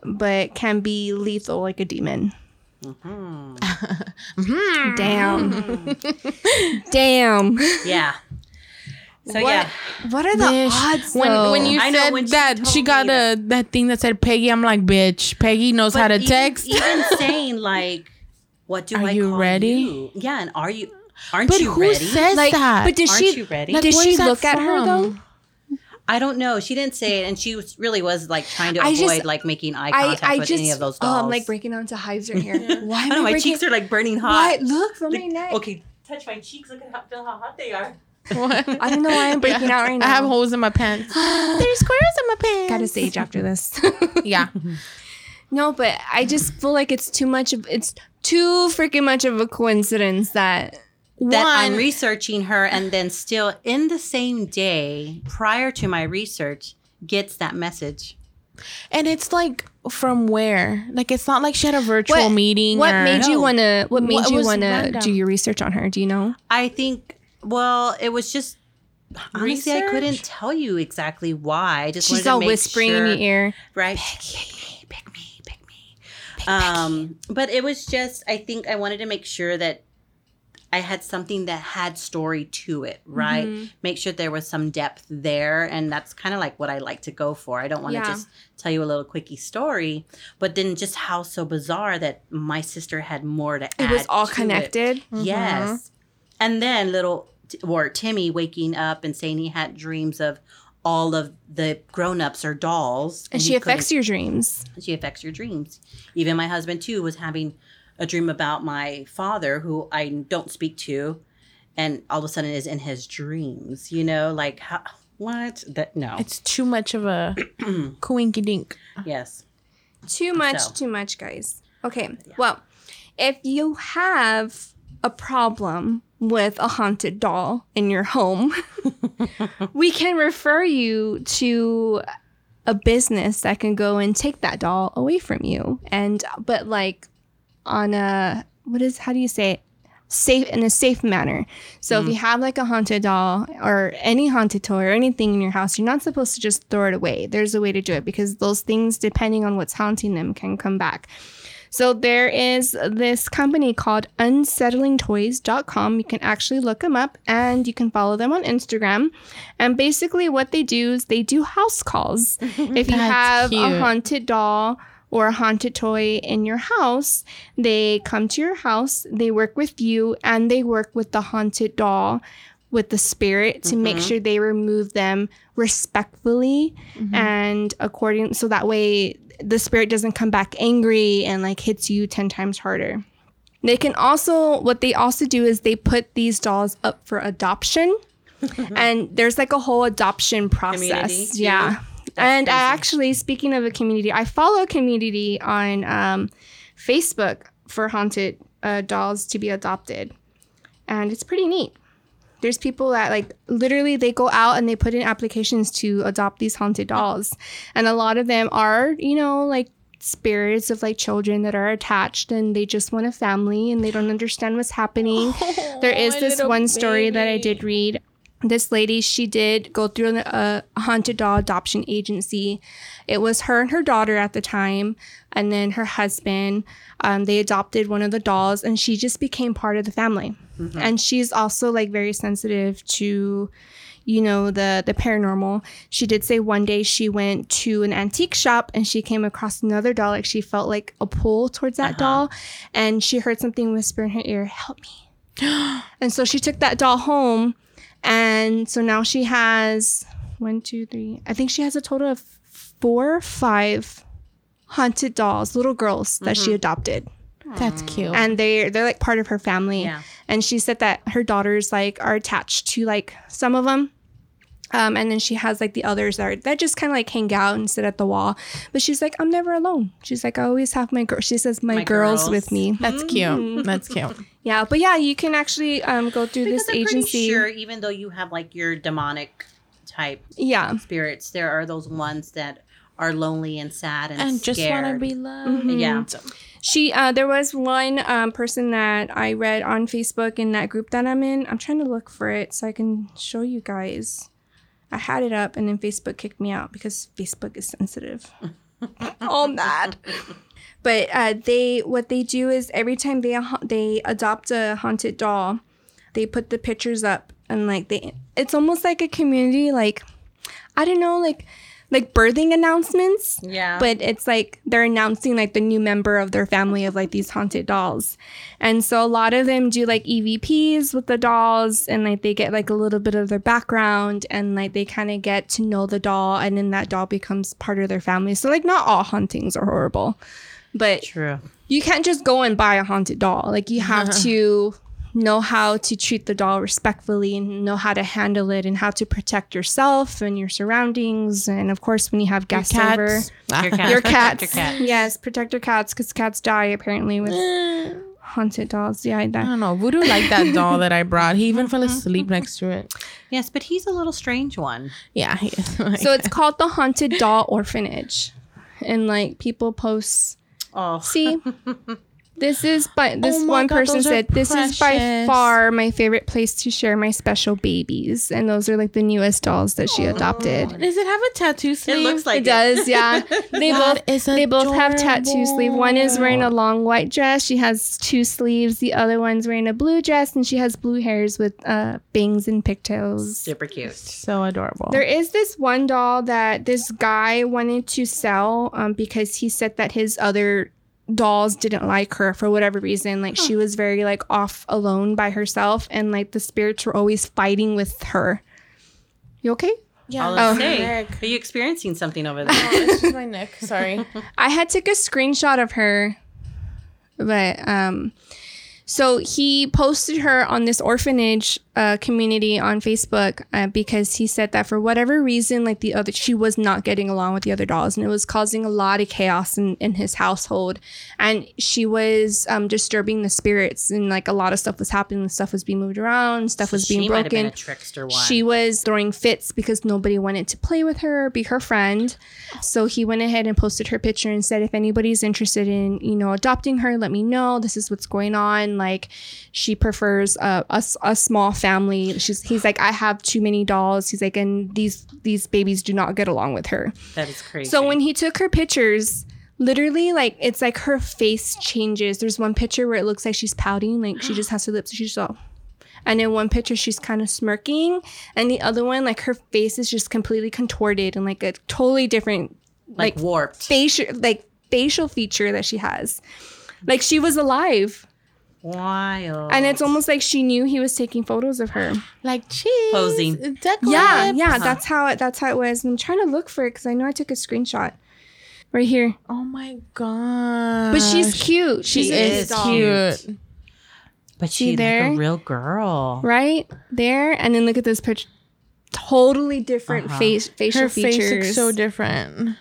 but can be lethal like a demon. Mm-hmm. Mm-hmm. Damn. Damn. Yeah. So what, yeah, what are the Bitch. odds? When though? when you I know, said when she that told she got a that thing that said Peggy, I'm like, bitch, Peggy knows how to even, text. Even saying like, "What do Are I you call ready? you?" Yeah, and are you? Aren't but you who ready? says like, that? but did Aren't she you ready? Like, did where's she that look at her though? I don't know. She didn't say it, and she was, really was like trying to I avoid just- like making eye contact I with just any of those oh. I'm like breaking onto hives right here. Why I am know I my breaking? cheeks are like burning hot. What? Look from my neck. Okay, touch my cheeks. Look at how feel how hot they are. What? I don't know why I'm breaking out right now. I have holes in my pants. There's squares in my pants. Got to sage after this. Yeah. No, but I just feel like it's too much of it's too freaking much of a coincidence that That I'm researching her, and then still in the same day prior to my research gets that message. And it's like from where? Like it's not like she had a virtual What- meeting. what or- made you want to what made What you want to random? do your research on her? Do you know? I think. Well, it was just. Honestly, I couldn't tell you exactly why. I just She's all whispering in your ear. right? Pick me, pick me, pick me. Pick, Um, but it was just I think I wanted to make sure that I had something that had story to it, right? Mm-hmm. Make sure there was some depth there, and that's kind of like what I like to go for. I don't want to Yeah. just tell you a little quickie story, but then just how so bizarre that my sister had more to add. It was all it. connected. Yes. And then little or Timmy waking up and saying he had dreams of all of the grown-ups or dolls. And he she affects your dreams. she affects your dreams. Even my husband too was having a dream about my father who I don't speak to and all of a sudden is in his dreams, you know, like how, what? That no. It's too much of a coinky dink. yes. Too much, So. too much, guys. Okay. Well, if you have a problem with a haunted doll in your home, we can refer you to a business that can go and take that doll away from you. And but like on a what is how do you say it? Safe in a safe manner. So if mm. you have like a haunted doll or any haunted toy or anything in your house, you're not supposed to just throw it away. There's a way to do it because those things, depending on what's haunting them, can come back. So there is this company called unsettlingtoys.com. You can actually look them up and you can follow them on Instagram. And basically what they do is they do house calls. if you have a haunted doll or a haunted toy in your house, they come to your house, they work with you and they work with the haunted doll with the spirit to make mm-hmm. sure they remove them respectfully mm-hmm. and according so that way the spirit doesn't come back angry and like hits you 10 times harder. They can also what they also do is they put these dolls up for adoption. Mm-hmm. and there's like a whole adoption Community, process. too. Yeah. And I actually speaking of a community, I follow a community on um, Facebook for haunted uh, dolls to be adopted. And it's pretty neat. There's people that like literally they go out and they put in applications to adopt these haunted dolls. And a lot of them are you know like spirits of like children that are attached and they just want a family and they don't understand what's happening. There is this one story that i did read this lady she did go through a a haunted doll adoption agency. It was her and her daughter at the time and then her husband. Um, they adopted one of the dolls and she just became part of the family. And she's also like very sensitive to you know the the paranormal. She did say one day she went to an antique shop and she came across another doll. Like she felt like a pull towards that doll and she heard something whisper in her ear help me. And so she took that doll home and so now she has one two three i think she has a total of four or five haunted dolls little girls that she mm-hmm. adopted That's cute. and they they're like part of her family. Yeah. And she said that her daughters like are attached to like some of them. Um, and then she has like the others that are, that just kind of like hang out and sit at the wall. But she's like, I'm never alone. She's like, I always have my girl. She says my, My girls, girls. with me. That's cute. That's cute. Yeah, but yeah, you can actually um go through Because this I'm pretty agency. sure, even though you have like your demonic type Yeah, spirits, there are those ones that are lonely and sad and, And just want to be loved. Yeah. she uh there was one um person that I read on Facebook in that group that I'm in. I'm trying to look for it so I can show you guys. I had it up and then Facebook kicked me out because Facebook is sensitive. All mad. But uh, they what they do is every time they they adopt a haunted doll, they put the pictures up and like they it's almost like a community like I don't know like like birthing announcements Yeah. but it's like they're announcing like the new member of their family of like these haunted dolls and so a lot of them do like evps with the dolls and like they get like a little bit of their background and like they kind of get to know the doll and then that doll becomes part of their family so like not all hauntings are horrible but True. you can't just go and buy a haunted doll like you have to know how to treat the doll respectfully and know how to handle it and how to protect yourself and your surroundings and of course when you have guests over Cats. Your cat. your Protect cats. your cat. Yes, protect your cats because cats die apparently with haunted dolls. Yeah, I I don't know. Voodoo liked that doll that I brought. He even fell mm-hmm. asleep next to it. Yes, but he's a little strange one. Yeah. He is. So it's called the Haunted Doll Orphanage, and like people post. Oh, See, this is by this Oh my one God, person those are said this is by far my favorite place to share my special babies, and those are like the newest dolls that she adopted. Does it have a tattoo sleeve? it looks like It does, yeah. They That both is they both have tattoo sleeve. One is wearing a long white dress. She has two sleeves. The other one's wearing a blue dress, and she has blue hairs with uh, bangs and pigtails. super cute. So adorable. There is this one doll that this guy wanted to sell um, because he said that his other dolls didn't like her for whatever reason. Like she was very like off alone by herself, and like the spirits were always fighting with her. You okay? yeah. I'll Oh. say, are you experiencing something over there? Oh, it's just my neck. Sorry. I had took a screenshot of her, but um, So he posted her on this orphanage uh, community on Facebook uh, because he said that for whatever reason, like the other, she was not getting along with the other dolls, and it was causing a lot of chaos in, in his household, and she was um, disturbing the spirits, and like a lot of stuff was happening. Stuff was being moved around, stuff was being she been broken. a trickster one. She was throwing fits because nobody wanted to play with her, be her friend. So he went ahead and posted her picture and said, if anybody's interested in, you know, adopting her, let me know. This is what's going on. Like, she prefers a a small family. She's he's like, I have too many dolls. He's like, and these these babies do not get along with her. that is crazy. So when he took her pictures, literally like it's like her face changes. There's one picture where it looks like she's pouting, like she just has her lips. She's all. And in one picture, she's kind of smirking, and the other one, like her face is just completely contorted and like a totally different, like, like warped. facial, like facial feature that she has. Like she was alive, Wild. and it's almost like she knew he was taking photos of her. Like cheese. Posing. Duck Yeah, lips. yeah, that's how it. That's how it was. And I'm trying to look for it because I know I took a screenshot right here. Oh my god. But she's cute. She She's a is cute. but See she's there? like a real girl. right there and then look at this picture totally different Uh-huh. face facial Her features face looks so different.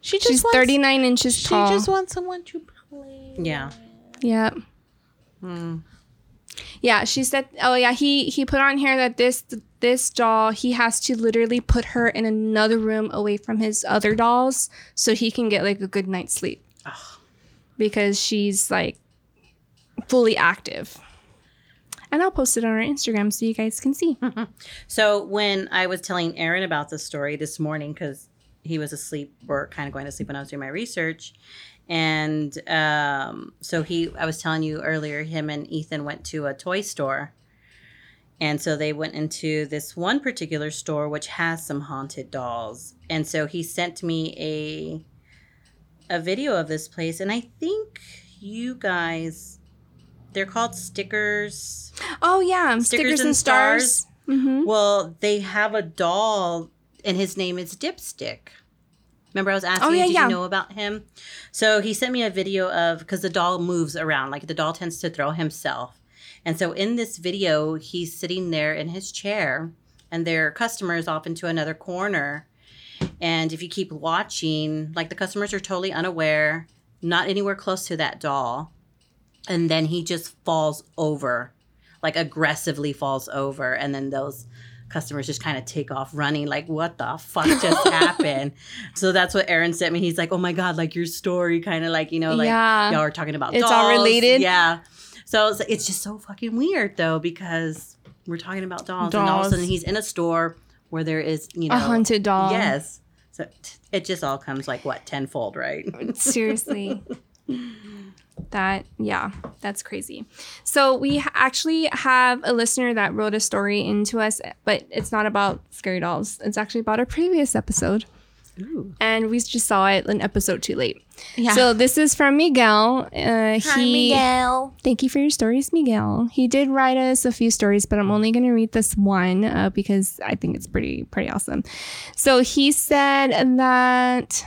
She just she's wants, 39 inches She tall She just wants someone to play. Yeah. yeah Hmm. yeah she said oh yeah he he put on here that this this doll he has to literally put her in another room away from his other dolls so he can get like a good night's sleep Ugh. because she's like fully active and i'll post it on our instagram so you guys can see So when I was telling Aaron about this story this morning, because he was asleep or kind of going to sleep when I was doing my research, and um, so he, I was telling you earlier, him and Ethan went to a toy store, and so they went into this one particular store which has some haunted dolls, and so he sent me a a video of this place, and I think you guys, they're called stickers. oh yeah Stickers stickers, and and stars, hmm Well, they have a doll, and his name is Dipstick. Remember, I was asking Oh, you, yeah, did yeah. you know about him? So he sent me a video of because the doll moves around, like the doll tends to throw himself. And so in this video, he's sitting there in his chair, and their customers off into another corner. And if you keep watching, like the customers are totally unaware, not anywhere close to that doll. And then he just falls over, like aggressively falls over. And then those customers just kind of take off running, like, what the fuck just happened? So that's what Aaron sent me. He's like, oh my God, like your story, kind of like, you know, like Yeah. y'all are talking about It's all related? Yeah. So it's, it's just so fucking weird though, because we're talking about dolls, and all of a sudden he's in a store where there is, you know, a haunted doll Yes. So it just all comes like what tenfold, right? Seriously. that, yeah, that's crazy. So, we actually have a listener that wrote a story into us, but it's not about scary dolls. It's actually about a previous episode. Ooh. And we just saw it an episode too late. Yeah. So, this is from Miguel. Uh, he, Miguel. Thank you for your stories, Miguel. He did write us a few stories, but I'm only going to read this one uh, because I think it's pretty pretty awesome. So he said that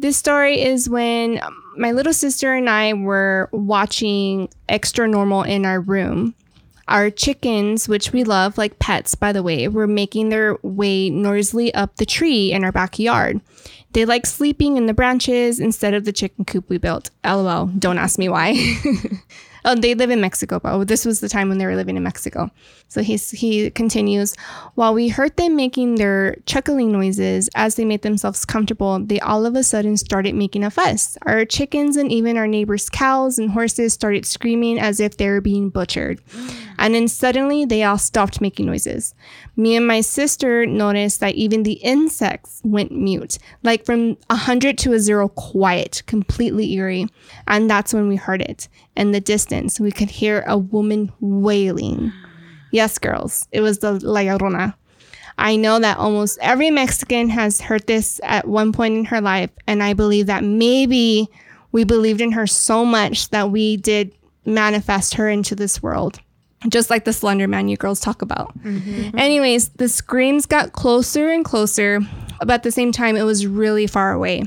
this story is when um, my little sister and I were watching Extra Normal in our room. Our chickens, which we love like pets, by the way, were making their way noisily up the tree in our backyard. They like sleeping in the branches instead of the chicken coop we built. LOL. Don't ask me why. oh, they live in Mexico, but this was the time when they were living in Mexico. So he's, he continues While we heard them making their chuckling noises as they made themselves comfortable, they all of a sudden started making a fuss. Our chickens and even our neighbors' cows and horses started screaming as if they were being butchered. And then suddenly they all stopped making noises. Me and my sister noticed that even the insects went mute, like from a hundred to a zero, quiet, completely eerie. And that's when we heard it. In the distance, we could hear a woman wailing. Yes, girls, it was the La Llorona. I know that almost every Mexican has heard this at one point in her life, and I believe that maybe we believed in her so much that we did manifest her into this world just like the Slender Man you girls talk about. Mm-hmm. Anyways, the screams got closer and closer, but at the same time, it was really far away.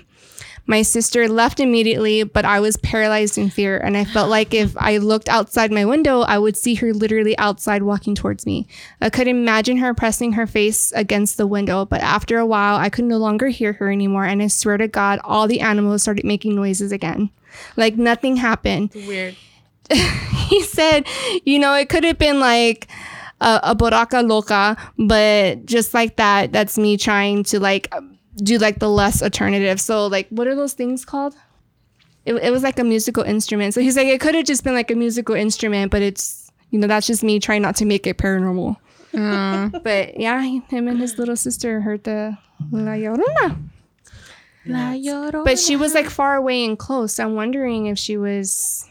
My sister left immediately, but I was paralyzed in fear. And I felt like if I looked outside my window, I would see her literally outside walking towards me. I could imagine her pressing her face against the window, but after a while, I could no longer hear her anymore. And I swear to God, all the animals started making noises again. Like nothing happened. Weird. he said, you know, it could have been like a, a boraca loca, but just like that, that's me trying to like do like the less alternative. So like, what are those things called? It, it was like a musical instrument. So he's like, it could have just been like a musical instrument, but it's, you know, that's just me trying not to make it paranormal. Uh. But yeah, him and his little sister heard the La Llorona. La Llorona. But she was like far away and close. I'm wondering if she was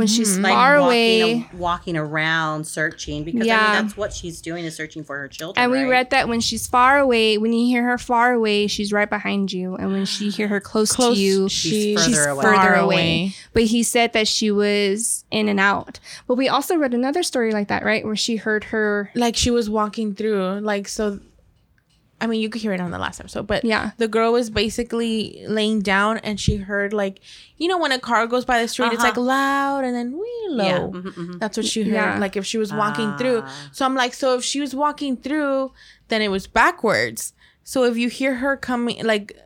when she's mm-hmm. Like far walking, away. walking around searching because I mean that's what she's doing is searching for her children. And we right? read that when she's far away, when you hear her far away, she's right behind you, and when she hear her close, Close, to you, she- She's she's further away. further away. away. But he said that she was in and out. But we also read another story like that, right, where she heard her. like she was walking through like so i mean you could hear it on the last episode but Yeah. the girl was basically laying down and she heard like you know when a car goes by the street it's Uh-huh. like loud and then we low Yeah. mhm, mhm. that's what she heard Yeah. like if she was walking through Ah. so i'm like so if she was walking through then it was backwards so if you hear her coming like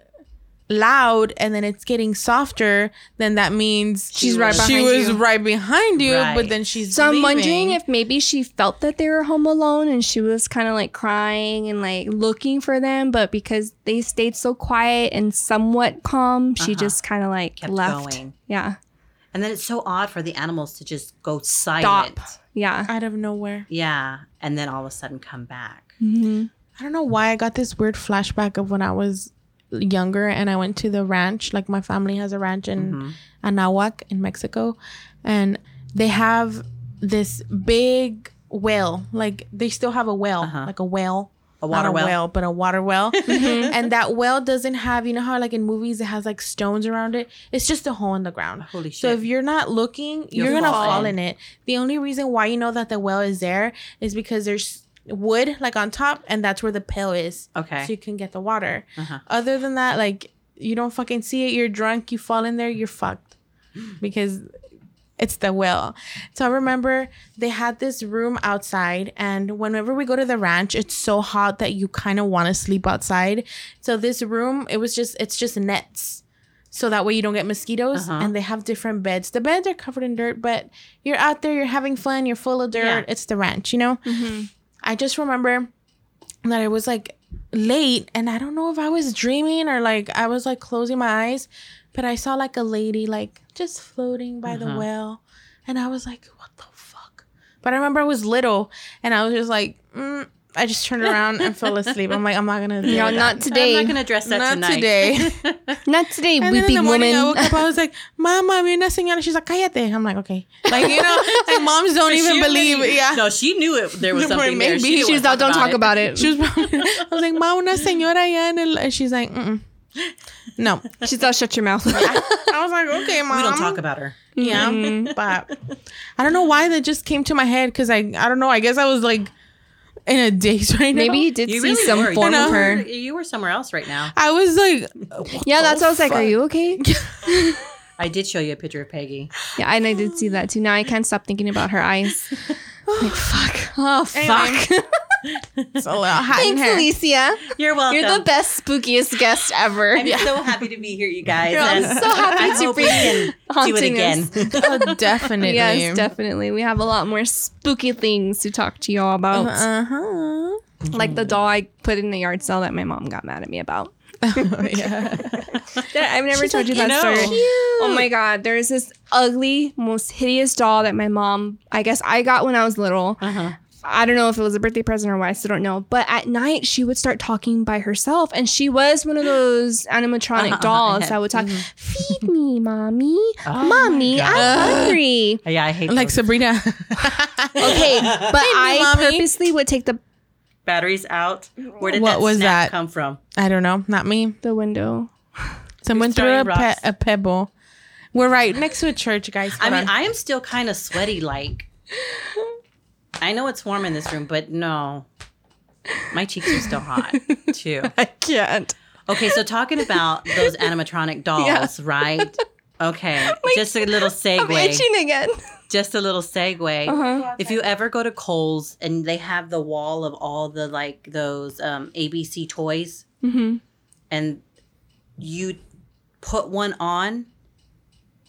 loud and then it's getting softer then that means She's right she behind was you. right behind you Right. but then she's So I'm wondering if maybe she felt that they were home alone and she was kind of like crying and like looking for them, but because they stayed so quiet and somewhat calm, she Uh-huh. just kind of like Kept left. going. Yeah. And then it's so odd for the animals to just go silent. Stop. Yeah. out of nowhere Yeah. And then all of a sudden come back. hmm I don't know why I got this weird flashback of when I was younger and I went to the ranch. Like my family has a ranch in Mhm. Anahuac in Mexico, and they have this big well. Like they still have a well, Uh-huh. like a well. A Not water a well. well, but a water well. and that well doesn't have, you know how like in movies it has like stones around it? It's just a hole in the ground. Holy shit. So if you're not looking, You'll you're gonna fall in it. The only reason why you know that the well is there is because there's wood like on top, and that's where the pail is, okay. so you can get the water. Uh-huh. Other than that, like you don't fucking see it. You're drunk. You fall in there. You're fucked because it's the well. So I remember they had this room outside, and whenever we go to the ranch, it's so hot that you kind of want to sleep outside. So this room, it was just it's just nets. So that way you don't get mosquitoes, Uh-huh. and they have different beds. The beds are covered in dirt, but you're out there, you're having fun, you're full of dirt. Yeah. It's the ranch, you know. Mm-hmm. I just remember that it was like late and I don't know if I was dreaming or like I was like closing my eyes, but I saw like a lady like just floating by the Uh-huh. well and I was like, what the fuck? But I remember I was little and I was just like, mm, I just turned around and fell asleep. I'm like, I'm not gonna do No, that. not today. I'm not going to address that Not tonight. today. Not today, And then in the morning I woke up, I was like, Mama, vi una señora. She's like, cállate. I'm like, okay. Like, you know, like moms don't even believe already- it. Yeah. No, she knew it. There was Maybe. something there. She, She was out, don't talk about it. She was probably, I was like, Ma, una señora allá en el, and she's like, Mm-mm. no. She's all shut your mouth. I was like, okay, mom. We don't talk about her. Yeah, Mhm. but I don't know why that just came to my head because I, I don't know. I guess I was like in a daze right now. Maybe you did You see really some were. form you of were, her. You were somewhere else right now. I was like, Yeah, that's what I was like. Are you oh, okay? I did show you a picture of Peggy. Yeah, and I did see that too. Now I can't stop thinking about her eyes. like oh, fuck. Oh Anyway. fuck. It's a little hot in Thanks, here. Alicia. You're welcome. You're the best, spookiest guest ever. I'm so happy to be here, you guys. I'm so happy I to hope be we can do it haunting again. us. Oh, definitely. Yes, definitely. We have a lot more spooky things to talk to y'all about. Uh huh. Like the doll I put in the yard sale that my mom got mad at me about. Oh, yeah. I've never She's told like, you that "No." story. Cute. Oh my god, there's this ugly, most hideous doll that my mom, I guess I got when I was little. Uh-huh. I don't know if it was a birthday present or why, I still don't know. But at night, she would start talking by herself. And she was one of those animatronic Uh-huh, dolls yeah. that would talk, Feed me, mommy. Oh mommy, I'm hungry. Yeah, I hate like those. Sabrina. Okay, but I mommy. purposely would take the, batteries out. Where did What that was snap that? come from? I don't know. Not me. the window. Someone threw a, pe- a pebble. We're right next to a church, guys. I mean, on. I am still kind of sweaty. Like, I know it's warm in this room, but no, my cheeks are still hot too. I can't. Okay, so talking about those animatronic dolls, right? Okay, just a little segue. I'm itching again. Just a little segue. Uh-huh. If you ever go to Kohl's and they have the wall of all the like those um, ABC toys, Mm-hmm. and you put one on,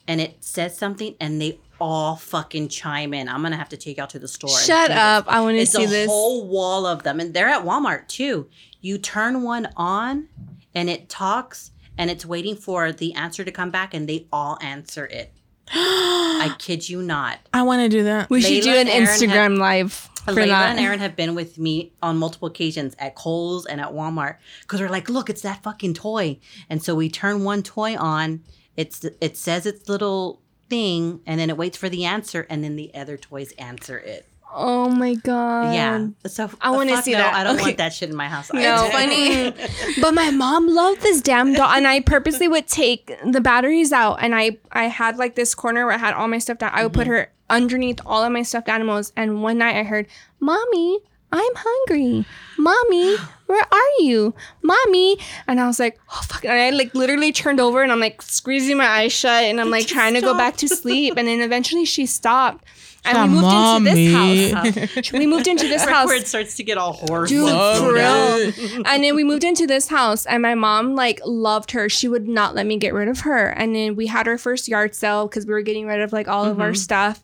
and it says something, and they all fucking chime in. I'm gonna have to take y'all to the store. Shut see this. up! I want to It's see a this. whole wall of them, and they're at Walmart too. You turn one on, and it talks, and it's waiting for the answer to come back, and they all answer it. I kid you not. I want to do that. we should do an and Aaron Instagram live for Layla that. and Aaron have been with me on multiple occasions at Kohl's and at Walmart because we're like, look, it's that fucking toy. And so we turn one toy on, it's it says its little thing, and then it waits for the answer, and then the other toys answer it. oh my god! yeah. So I wanna see no, that. I don't Okay. want that shit in my house. No, funny. but my mom loved this damn doll, and I purposely would take the batteries out, and I I had like this corner where I had all my stuffed. Animals. I would put mm-hmm. her underneath all of my stuffed animals, and one night I heard, "Mommy, I'm hungry. Mommy, where are you, Mommy?" And I was like, "Oh fuck!" And I like literally turned over, and I'm like squeezing my eyes shut, and I'm like trying to go back to sleep, and then eventually she stopped. And we moved into this house. we moved into this house. Where it starts to get all hoarse. Dude, for real. and then we moved into this house, and my mom like loved her. She would not let me get rid of her. And then we had our first yard sale because we were getting rid of like all of our stuff.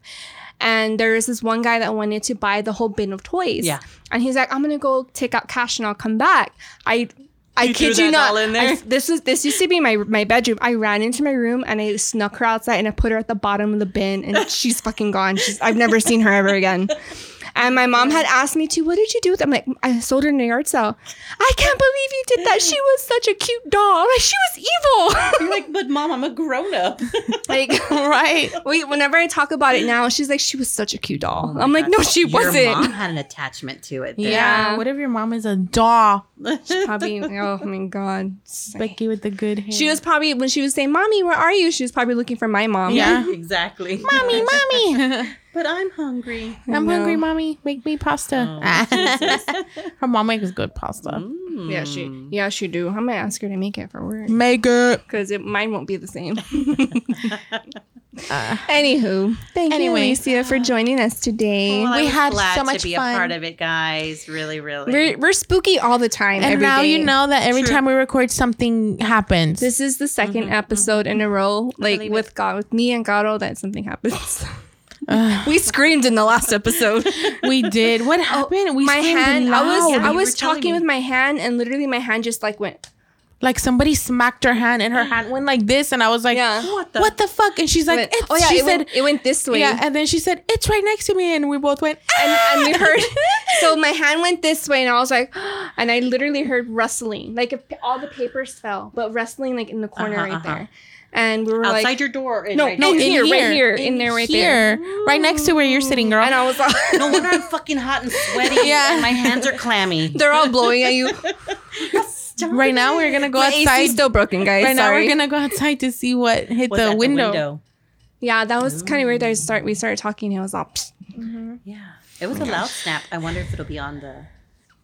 And there was this one guy that wanted to buy the whole bin of toys. Yeah. And he's like, I'm gonna go take out cash and I'll come back. I I You kid you not. doll in there? I- this was this used to be my my bedroom. I ran into my room and I snuck her outside and I put her at the bottom of the bin and she's fucking gone. She's I've never seen her ever again. And my mom had asked me to, what did you do with them? I'm like, I sold her in a yard sale. I can't believe you did that. She was such a cute doll. Like, she was evil. You're like, but mom, I'm a grown up. like, right. we, whenever I talk about it now, she's like, she was such a cute doll. Oh I'm like, God. no, she Your wasn't. mom had an attachment to it. Yeah. then. Yeah. What if your mom is a doll? Probably, oh my God. Becky with the good hair. She was probably, when she was saying, Mommy, where are you? She was probably looking for my mom. Yeah. exactly. mommy, mommy. But I'm hungry. I'm know. hungry, mommy. Make me pasta. Oh, Her mom makes good pasta. Mm. Yeah, she, yeah, she do. I'm gonna ask her to make it for work. Make it. because it mine won't be the same. Uh, anywho, thank Anyway. you, Alicia, for joining us today. Well, We had glad so much to be fun. a part of it, guys. Really, really. we're, we're spooky all the time. And every now you know that every True. time we record, something happens. This is the 2nd mm-hmm, episode mm-hmm. in a row, like believe with God, with me and Garo, that something happens. we screamed in the last episode. we did. What happened? We my screamed hand, I was, loud. I was talking me. with my hand, and literally my hand just like went. like somebody smacked her hand, and her hand went like this, and I was like, Yeah. What the? "What the fuck?" And she's like, went- it's, oh yeah, she it, said, went, it went this way. "Yeah," and then she said, "It's right next to me," and we both went, and, "Ah!" and we heard so my hand went this way and i was like and i literally heard rustling like if all the papers fell but rustling like in the corner Uh-huh, right uh-huh. there and we were outside like your door. and no right no next- in here, right here in, there right there here, right next to where you're sitting, girl. and i was like No wonder I'm fucking hot and sweaty. Yeah. and my hands are clammy. they're all blowing at you right now, we're gonna go my outside. is still broken guys right now, we're gonna go outside to see what hit Was the window. yeah that was kind of weird I start we started talking and it was all psst. Mm-hmm. Yeah, it was a loud snap. I wonder if it'll be on the.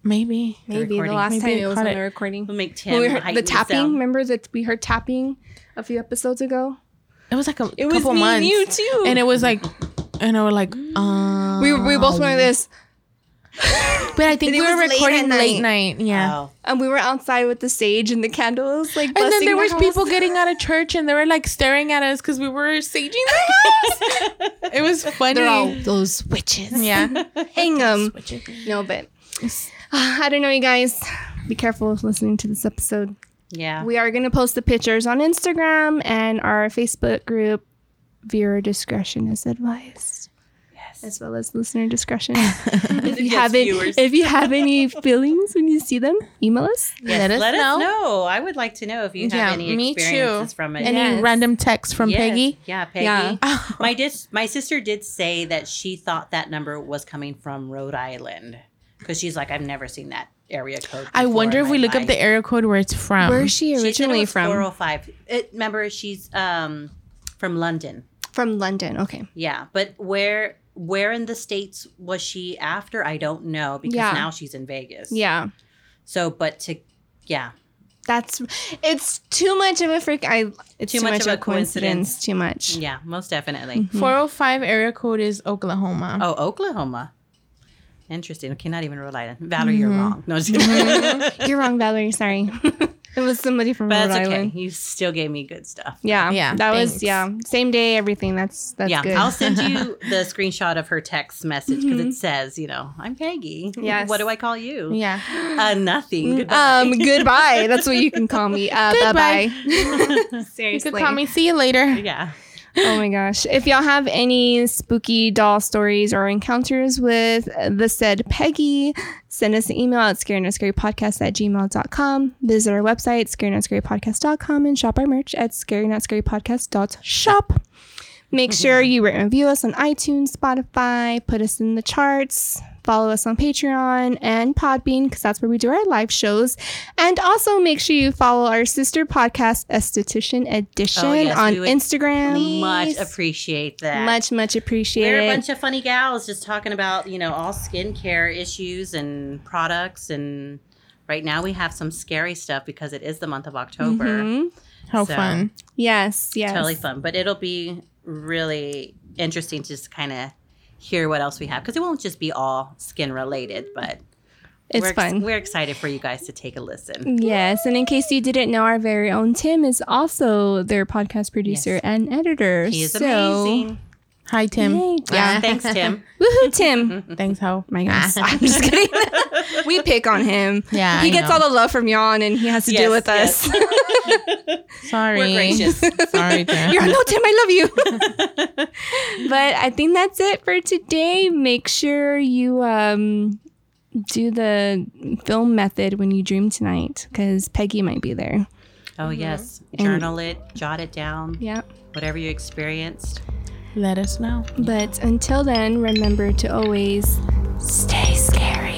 Maybe. maybe the recording. last Maybe time it it was on it. the recording We'll make when Tim we heard heighten the the tapping sound. remember that we heard tapping a few episodes ago It was like a it was couple me months, and you too and it was like, and I was like, um, we, we both went like this But I think And we were was late recording late night. night. Yeah. Oh. and we were outside with the sage and the candles like And then there the was house. people getting out of church and they were like staring at us because we were saging the house. it was funny. They're all those witches. yeah. Hang them. No, but I don't know, you guys. Be careful of listening to this episode. Yeah. We are going to post the pictures on Instagram and our Facebook group. Viewer discretion is advised, yes. as well as listener discretion. if you Yes, have any, if you have any feelings when you see them, email us. Yes, Let us let know. us know. I would like to know if you have Yeah, any me too. experiences from it. Any Yes. random text from Yes. Peggy? Yeah, Peggy. Yeah. my dis- my sister did say that she thought that number was coming from Rhode Island because she's like, I've never seen that area code. I wonder if we my look up the area code where it's from. Where is she She said it originally was from? 405. It, remember, she's um from London. From London. Okay. Yeah, but where where in the states was she after? I don't know because Yeah. now she's in Vegas. Yeah. So, but to yeah, That's it's too much of a freak. I it's too, much, of a coincidence. Too much. Yeah, most definitely. 405 area code is Oklahoma. Oh, Oklahoma. Interesting. Okay, not even Rhode Island. Valerie, you're wrong. No, just kidding. You're wrong, Valerie. Sorry. it was somebody from but Rhode that's okay. You still gave me good stuff. Yeah. Yeah, That was yeah. Same day, everything. That's that's yeah, good. I'll send you the screenshot of her text message because it says, you know, I'm Peggy. Yes. What do I call you? Yeah. Uh, nothing. Goodbye. um, goodbye. That's what you can call me. Uh, bye Goodbye. bye. You Seriously. could call me. See you later. yeah. Oh my gosh. If y'all have any spooky doll stories or encounters with the said Peggy, send us an email at scarynotScaryPodcast at gmail.com. Visit our website, scarynotScaryPodcast.com, and shop our merch at scarynotScaryPodcast.shop. Make sure you rate and review us on iTunes, Spotify, put us in the charts, follow us on Patreon and Podbean because that's where we do our live shows. And also make sure you follow our sister podcast, Esthetician Edition, Oh, yes, on we would Instagram. Much appreciate that. Much, much appreciate. We're a bunch of funny gals just talking about, you know, all skincare issues and products. And right now we have some scary stuff because it is the month of October. Mhm. How So- fun. Yes, yes. Totally fun. But it'll be really interesting to just kind of hear what else we have because it won't just be all skin related, but It's we're, fun. we're excited for you guys to take a listen. Yes, and in case you didn't know, our very own Tim is also their podcast producer Yes. and editor. He is so, amazing. Hi, Tim. Yay. Yeah. Thanks, Tim. Woohoo, Tim! Thanks, Ho. My gosh, I'm just kidding. we pick on him. Yeah, he I gets know. all the love from y'all, and he has to Yes, deal with yes. us. Sorry. We're gracious. Sorry, Tim. You're no, Tim. I love you. but I think that's it for today. Make sure you um do the film method when you dream tonight, because Peggy might be there. Oh, yes. And- Journal it, jot it down, Yeah. whatever you experienced. Let us know. But until then, remember to always stay scared.